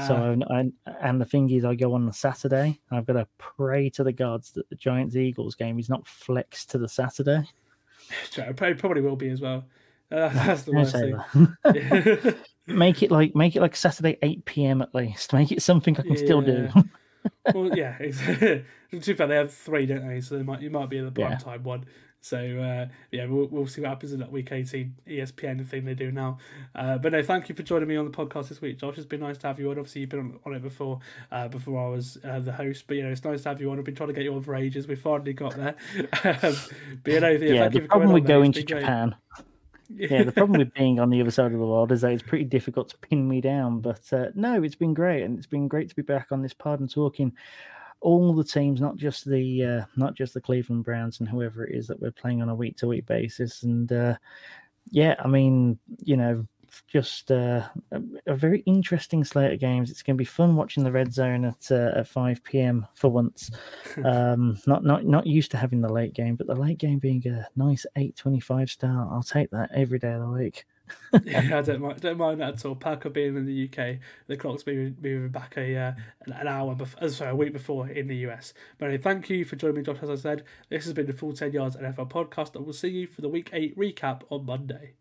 so, Ah, I, I, and the thing is, I go on the Saturday. And I've got to pray to the gods that the Giants Eagles game is not flexed to the Saturday. <laughs> it probably will be as well. Uh, that's the worst thing. <laughs> make it like make it like Saturday 8 p.m. at least. Make it something I can still do. Yeah. <laughs> well, yeah. <laughs> To be fair, they have three, don't they? So they might you might be in the prime Yeah. time one. So uh, yeah, we'll, we'll see what happens in that week eighteen ESPN thing they do now. Uh, but no, thank you for joining me on the podcast this week, Josh. It's been nice to have you on. Obviously, you've been on, on it before, uh, before I was uh, the host. But you know, it's nice to have you on. I've been trying to get you on for ages. We finally got there. um, but you know, yeah, yeah, thank you the for problem with going to Japan. great. Yeah, the problem with being on the other side of the world is that it's pretty difficult to pin me down. But uh, no, it's been great, and it's been great to be back on this pod and talking all the teams, not just the uh, not just the Cleveland Browns and whoever it is that we're playing on a week to week basis. And uh, yeah, I mean, you know, just uh, a, a very interesting slate of games. It's going to be fun watching the red zone at uh, at five p.m. for once. <laughs> um, not not not used to having the late game, but the late game being a nice eight twenty five start, I'll take that every day of the week. <laughs> yeah, I don't mind, don't mind that at all. Parker being in the UK, the clock's moving, moving back a uh, an, an hour, before, uh, sorry, a week before in the US. But anyway, thank you for joining me, Josh. As I said, this has been the Full 10 Yards NFL podcast, and we'll see you for the Week 8 recap on Monday.